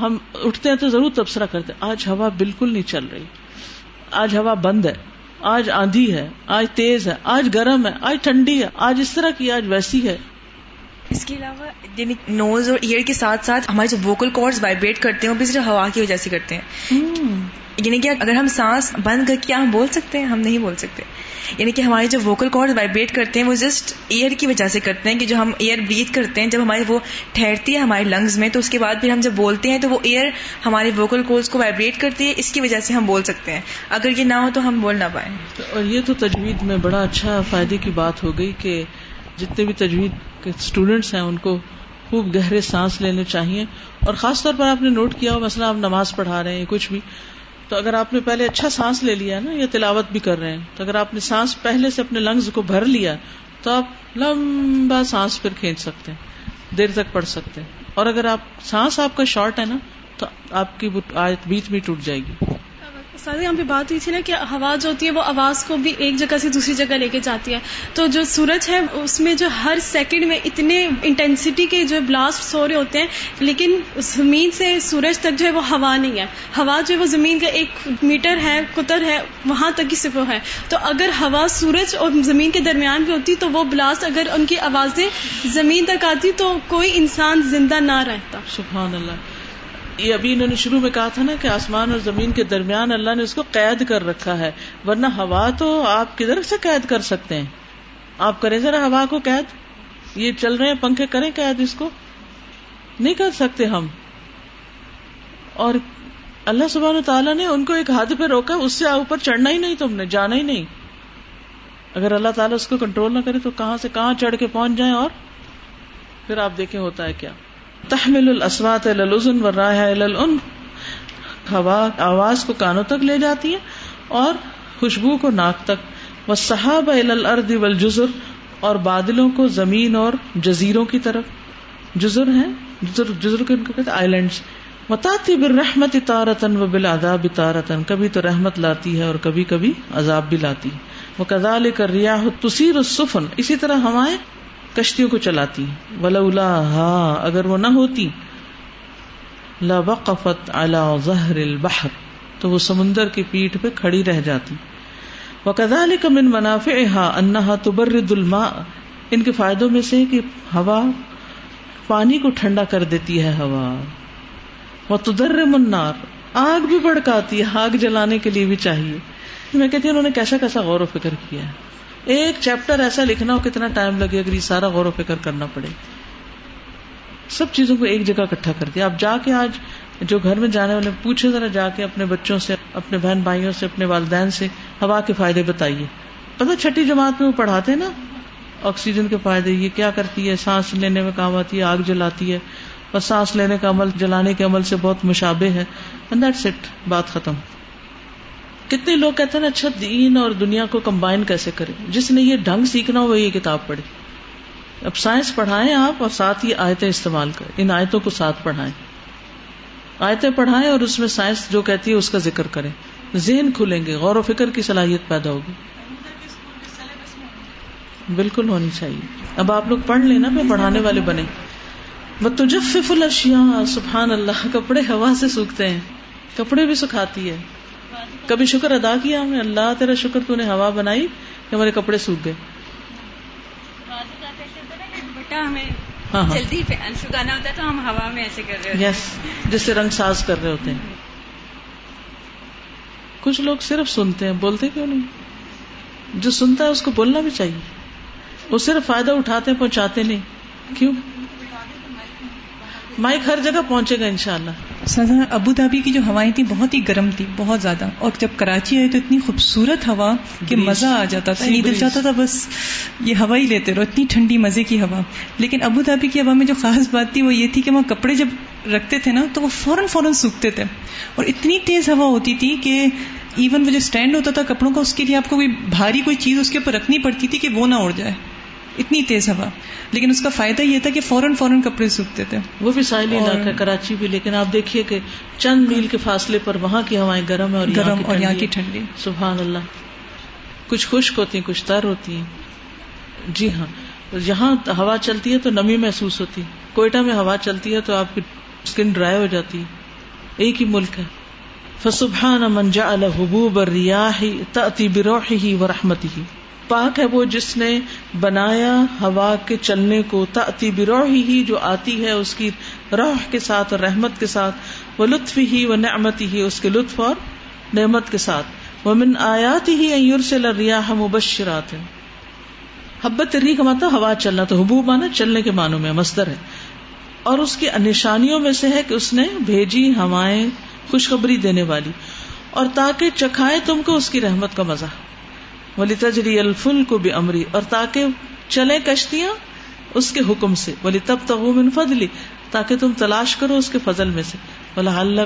ہم اٹھتے ہیں تو ضرور تبصرہ کرتے آج ہوا بالکل نہیں چل رہی۔ آج ہوا بند ہے۔ آج آندھی ہے۔ آج تیز ہے۔ آج گرم ہے۔ آج ٹھنڈی ہے۔ آج اس طرح کی آج ویسی ہے۔ اس کے علاوہ یعنی نوز اور ایئر کے ساتھ ساتھ ہمارے جو ووکل کارڈ وائبریٹ کرتے ہیں وہ بھی صرف ہوا کی وجہ سے کرتے ہیں۔ یعنی کہ اگر ہم سانس بند کر کے ہم بول سکتے ہیں؟ ہم نہیں بول سکتے۔ یعنی کہ ہمارے جو ووکل کارڈ وائبریٹ کرتے ہیں، وہ جسٹ ایئر کی وجہ سے کرتے ہیں کہ جو ہم ایئر بریتھ کرتے ہیں، جب ہمارے وہ ٹھہرتی ہے ہمارے لنگز میں، تو اس کے بعد پھر ہم جب بولتے ہیں تو وہ ایئر ہمارے ووکل کورڈ کو وائبریٹ کرتی ہے، اس کی وجہ سے ہم بول سکتے ہیں۔ اگر یہ نہ ہو تو ہم بول نہ پائیں۔ اور یہ تو تجوید میں بڑا اچھا فائدے کی بات ہو گئی کہ جتنے بھی تجوید کے اسٹوڈینٹس ہیں، ان کو خوب گہرے سانس لینے چاہیے۔ اور خاص طور پر آپ نے نوٹ کیا ہو، مثلا آپ نماز پڑھا رہے ہیں، کچھ بھی۔ تو اگر آپ نے پہلے اچھا سانس لے لیا نا، یا تلاوت بھی کر رہے ہیں، تو اگر آپ نے سانس پہلے سے اپنے لنگز کو بھر لیا، تو آپ لمبا سانس پھر کھینچ سکتے ہیں، دیر تک پڑھ سکتے ہیں۔ اور اگر آپ، سانس آپ کا شارٹ ہے نا، تو آپ کی آیت بیچ میں ٹوٹ جائے گی۔ سر یہاں پہ بات ہوئی تھی نا کہ ہوا جو ہوتی ہے، وہ آواز کو بھی ایک جگہ سے دوسری جگہ لے کے جاتی ہے۔ تو جو سورج ہے، اس میں جو ہر سیکنڈ میں اتنے انٹینسٹی کے جو بلاسٹ ہو رہے ہوتے ہیں، لیکن زمین سے سورج تک جو ہے، وہ ہوا نہیں ہے۔ ہوا جو ہے، وہ زمین کا ایک میٹر ہے، قطر ہے، وہاں تک ہی صرف ہے۔ تو اگر ہوا سورج اور زمین کے درمیان بھی ہوتی، تو وہ بلاسٹ اگر ان کی آوازیں زمین تک آتی، تو کوئی انسان زندہ نہ رہتا۔ سبحان اللہ۔ یہ ابھی انہوں نے شروع میں کہا تھا نا کہ آسمان اور زمین کے درمیان اللہ نے اس کو قید کر رکھا ہے، ورنہ ہوا تو آپ کدھر سے قید کر سکتے ہیں؟ آپ کریں ذرا ہوا کو قید۔ یہ چل رہے ہیں، پنکھے کریں قید اس کو؟ نہیں کر سکتے ہم۔ اور اللہ سبحان تعالیٰ نے ان کو ایک حد پہ روکا، اس سے اوپر چڑھنا ہی نہیں تم نے، جانا ہی نہیں۔ اگر اللہ تعالیٰ اس کو کنٹرول نہ کرے تو کہاں سے کہاں چڑھ کے پہنچ جائیں اور؟ پھر آپ دیکھیں ہوتا ہے کیا۔ تحمل الاسوات الزن و راہ ہوا آواز کو کانوں تک لے جاتی ہے اور خوشبو کو ناک تک. وہ صحاب الارض والجزر اور بادلوں کو زمین اور جزیروں کی طرف. جزر ہیں؟ جزر جزر کو ان کو کہتے آئی متاتی بالرحمت تارتن و بالعذاب تارتن کبھی تو رحمت لاتی ہے اور کبھی کبھی عذاب بھی لاتی وہ کزال کر ریاح تصیر السفن اسی طرح ہوائیں کشتیوں کو چلاتی ولا ہاں اگر وہ نہ ہوتی لا وقفت على ظهر البحر، تو وہ سمندر کی پیٹ پہ کھڑی رہ جاتی۔ وہ من منافع انہا تبرد الماء، ان کے فائدوں میں سے کہ ہوا پانی کو ٹھنڈا کر دیتی ہے ہوا۔ وہ تدر منار آگ بھی بڑکاتی ہے، آگ جلانے کے لیے بھی چاہیے۔ میں کہتی ہوں انہوں نے کیسا کیسا غور و فکر کیا ہے۔ ایک چیپٹر ایسا لکھنا ہو کتنا ٹائم لگے اگر یہ سارا غور و فکر کرنا پڑے۔ سب چیزوں کو ایک جگہ اکٹھا کر دیا۔ آپ جا کے آج جو گھر میں جانے والے پوچھے ذرا جا کے اپنے بچوں سے، اپنے بہن بھائیوں سے، اپنے والدین سے ہوا کے فائدے بتائیے۔ پتا چھٹی جماعت میں وہ پڑھاتے نا؟ آکسیجن کے فائدے، یہ کیا کرتی ہے؟ سانس لینے میں کام آتی ہے، آگ جلاتی ہے۔ اور سانس لینے کا عمل، جلانے کے عمل سے بہت مشابے ہے۔ بات ختم۔ کتنے لوگ کہتے ہیں اچھا دین اور دنیا کو کمبائن کیسے کرے جس نے یہ ڈھنگ سیکھنا ہو یہ کتاب پڑھے۔ اب سائنس پڑھائیں آپ اور ساتھ ہی آیتیں استعمال کریں۔ ان آیتوں کو ساتھ پڑھائیں۔ آیتیں پڑھائیں اور اس میں سائنس جو کہتی ہے، اس کا ذکر کریں۔ ذہن کھلیں گے، غور و فکر کی صلاحیت پیدا ہوگی۔ بالکل ہونی چاہیے۔ اب آپ لوگ پڑھ لینا پھر پڑھانے والے بنے۔ بتجفف الاشیاء سبحان اللہ، کپڑے ہوا سے سوکھتے ہیں۔ کپڑے بھی سکھاتی ہے۔ کبھی شکر ادا کیا ہم نے؟ اللہ تیرا شکر تو نے ہوا بنائی کہ ہمارے کپڑے سوکھ گئے۔ ہاں، ہاں۔ جلدی ہوتا ہے تو ہم ہوا میں ایسے کر رہے یس جس سے رنگ ساز کر رہے ہوتے ہیں۔ کچھ لوگ صرف سنتے ہیں بولتے کیوں نہیں؟ جو سنتا ہے اس کو بولنا بھی چاہیے۔ وہ صرف فائدہ اٹھاتے پہنچاتے نہیں۔ کیوں؟ مائک ہر جگہ پہنچے گا انشاءاللہ۔ سزا ابو دھابی کی جو ہوائیں تھی بہت ہی گرم تھی بہت زیادہ۔ اور جب کراچی آئی تو اتنی خوبصورت ہوا کہ مزہ آ جاتا تھا دل چاہتا تھا بس یہ ہوا ہی لیتے رہو اتنی ٹھنڈی مزے کی ہوا۔ لیکن ابو دھابی کی ہوا میں جو خاص بات تھی وہ یہ تھی کہ وہاں کپڑے جب رکھتے تھے نا تو وہ فوراً فوراً سوکھتے تھے۔ اور اتنی تیز ہوا ہوتی تھی کہ ایون وہ جو اسٹینڈ ہوتا تھا کپڑوں کا اس کے لیے آپ کو کوئی بھاری کوئی چیز اس کے اوپر رکھنی پڑتی تھی کہ وہ نہ اڑ جائے۔ اتنی تیز ہوا۔ لیکن اس کا فائدہ یہ تھا کہ فوراً فوراً کپڑے سوکھتے تھے۔ وہ بھی ساحلی علاقہ کراچی بھی لیکن آپ دیکھیے کہ چند میل کے فاصلے پر وہاں کی ہوائیں گرم اور گرم اور یہاں کی ٹھنڈی۔ سبحان اللہ۔ کچھ خشک ہوتی ہیں کچھ تر ہوتی ہیں۔ جی ہاں۔ یہاں ہوا چلتی ہے تو نمی محسوس ہوتی۔ کوئٹہ میں ہوا چلتی ہے تو آپ کی اسکن ڈرائی ہو جاتی۔ ہے ایک ہی ملک ہے۔ فسبحان من جعل حبوب الریاح تأتی بروحه ورحمته۔ پاک ہے وہ جس نے بنایا ہوا کے چلنے کو تاتی بروحی ہی جو آتی ہے اس کی روح کے ساتھ اور رحمت کے ساتھ، وہ لطف ہی وہ نعمت ہی اس کے لطف اور نعمت کے ساتھ۔ وہ من آیات ہی ایور سے لریاح مبشرات۔ ہیں حبت ری کا مطلب ہوا چلنا تو حبوب مانا چلنے کے معنوں میں مصدر ہے۔ اور اس کی نشانیوں میں سے ہے کہ اس نے بھیجی ہوائیں خوشخبری دینے والی۔ اور تاکہ چکھائے تم کو اس کی رحمت کا مزہ۔ ولی تجری الفل کو بھی امری اور تاکہ چلے کشتیاں اس کے حکم سے ولی تب تغ فضلی تاکہ تم تلاش کرو اس کے فضل میں سے۔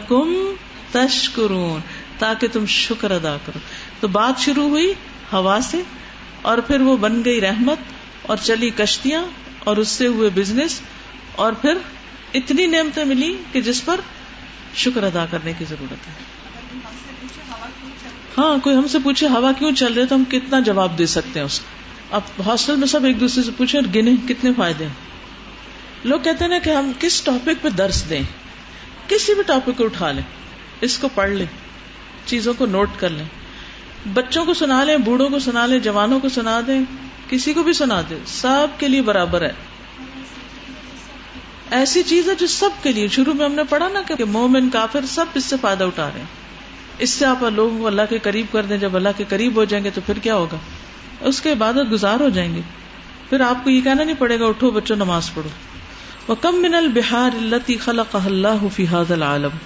کم تشکرون، تاکہ تم شکر ادا کرو۔ تو بات شروع ہوئی ہوا سے اور پھر وہ بن گئی رحمت اور چلی کشتیاں اور اس سے ہوئے بزنس اور پھر اتنی نعمتیں ملی کہ جس پر شکر ادا کرنے کی ضرورت ہے۔ ہاں کوئی ہم سے پوچھے، ہوا کیوں چل رہے؟ تو ہم کتنا جواب دے سکتے ہیں اس اب ہاسٹل میں سب ایک دوسرے سے پوچھے اور گنے، کتنے فائدے ہیں؟ لوگ کہتے ہیں کہ ہم کس ٹاپک پہ درس دیں؟ کسی بھی ٹاپک کو اٹھا لیں، اس کو پڑھ لیں، چیزوں کو نوٹ کر لیں۔ بچوں کو سنا لیں، بوڑھوں کو سنا لیں، جوانوں کو سنا دیں، کسی کو بھی سنا دیں، سب کے لیے برابر ہے۔ ایسی چیز ہے جو سب کے لیے، شروع میں ہم نے پڑھا نا کہ مومن کافر سب اس سے فائدہ اٹھا رہے ہیں۔ اس سے آپ لوگوں کو اللہ کے قریب کر دیں، جب اللہ کے قریب ہو جائیں گے تو پھر کیا ہوگا؟ اس کے عبادت گزار ہو جائیں گے۔ پھر آپ کو یہ کہنا نہیں پڑے گا، اٹھو بچوں، نماز پڑھو۔ وہ کم من البہار التی خلق اللہ فیحاد العالم۔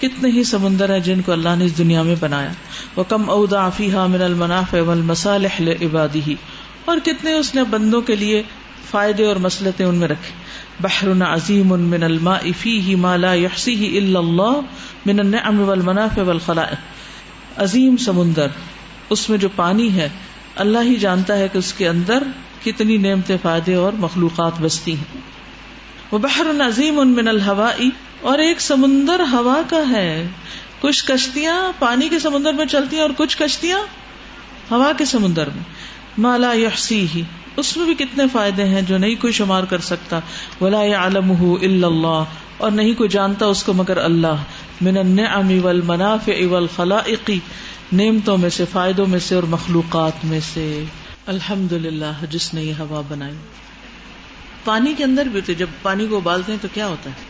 کتنے ہی سمندر ہیں جن کو اللہ نے اس دنیا میں بنایا۔ وہ کم ادا فیحا من المناف والمصالح لعباده۔ اور کتنے اس نے بندوں کے لیے فائدے اور مسلطیں ان میں رکھے بحر عظیم من الماء فیہ ما لا یحصیہ الا اللہ من النعم والمنافع والخلائق۔ عظیم سمندر، اس میں جو پانی ہے، اللہ ہی جانتا ہے کہ اس کے اندر کتنی نعمتیں، فائدے اور مخلوقات بستی ہیں۔ وہ بحر عظیم ان من الحوا اور ایک سمندر ہوا کا ہے۔ کچھ کشتیاں پانی کے سمندر میں چلتی ہیں اور کچھ کشتیاں ہوا کے سمندر میں۔ مالا یحسی ہی اس میں بھی کتنے فائدے ہیں جو نہیں کوئی شمار کر سکتا؟ ولا عالم اللہ اور نہیں کوئی جانتا اس کو مگر اللہ۔ من النعم والمنافع والخلائق، نعمتوں میں سے، فائدوں میں سے اور مخلوقات میں سے۔ الحمد للہ جس نے یہ ہوا بنائی۔ پانی کے اندر بھی ہوتے جب پانی کو ابالتے ہیں تو کیا ہوتا ہے؟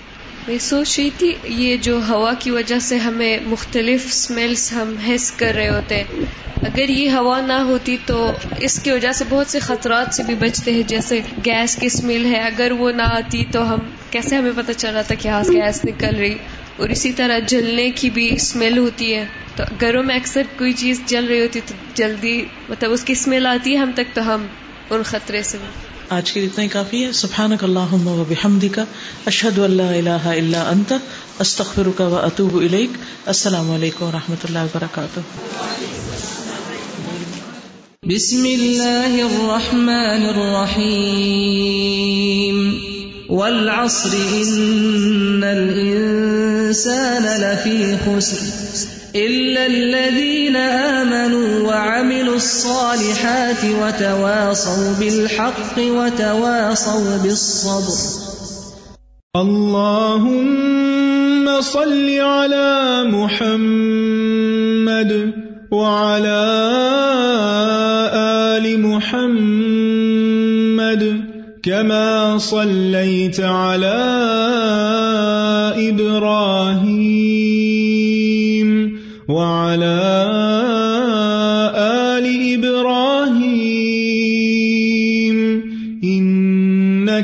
میں سوچ رہی تھی یہ جو ہوا کی وجہ سے ہمیں مختلف اسمیلس ہم حس کر رہے ہوتے ہیں۔ اگر یہ ہوا نہ ہوتی تو اس کی وجہ سے بہت سے خطرات سے بھی بچتے ہیں، جیسے گیس کی اسمیل ہے۔ اگر وہ نہ آتی تو ہم، کیسے ہمیں پتہ چل رہا تھا کہ ہاں گیس نکل رہی۔ اور اسی طرح جلنے کی بھی اسمیل ہوتی ہے۔ تو گھروں میں اکثر کوئی چیز جل رہی ہوتی تو جلدی مطلب اس کی اسمیل آتی ہے ہم تک تو ہم ان خطرے سے۔ آج کے اتنا ہی کافی ہے۔ سبحان اللہ و بحمدی کا اللہ اللہ اللہ انت استخر کا و اطوب السلام علیکم و رحمۃ اللہ وبرکاتہ۔ بسم اللہ الرحمن الرحیم۔ والعصر، ان الانسان لفی خسر۔ إلا الذين آمنوا وعملوا الصالحات وتواصوا بالحق وتواصوا بالصبر اللهم صل على محمد وعلى آل محمد كما صليت على إبراهيم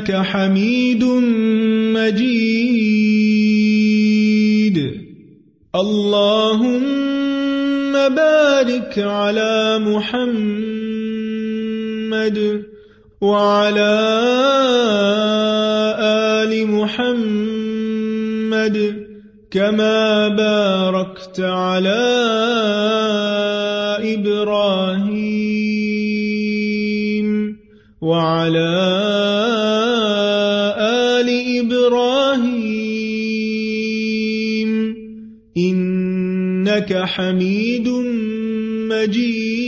إنك حميد مجيد. اللهم بارك على محمد وعلى آل محمد كما باركت على إبراهيم إنك حميد مجيد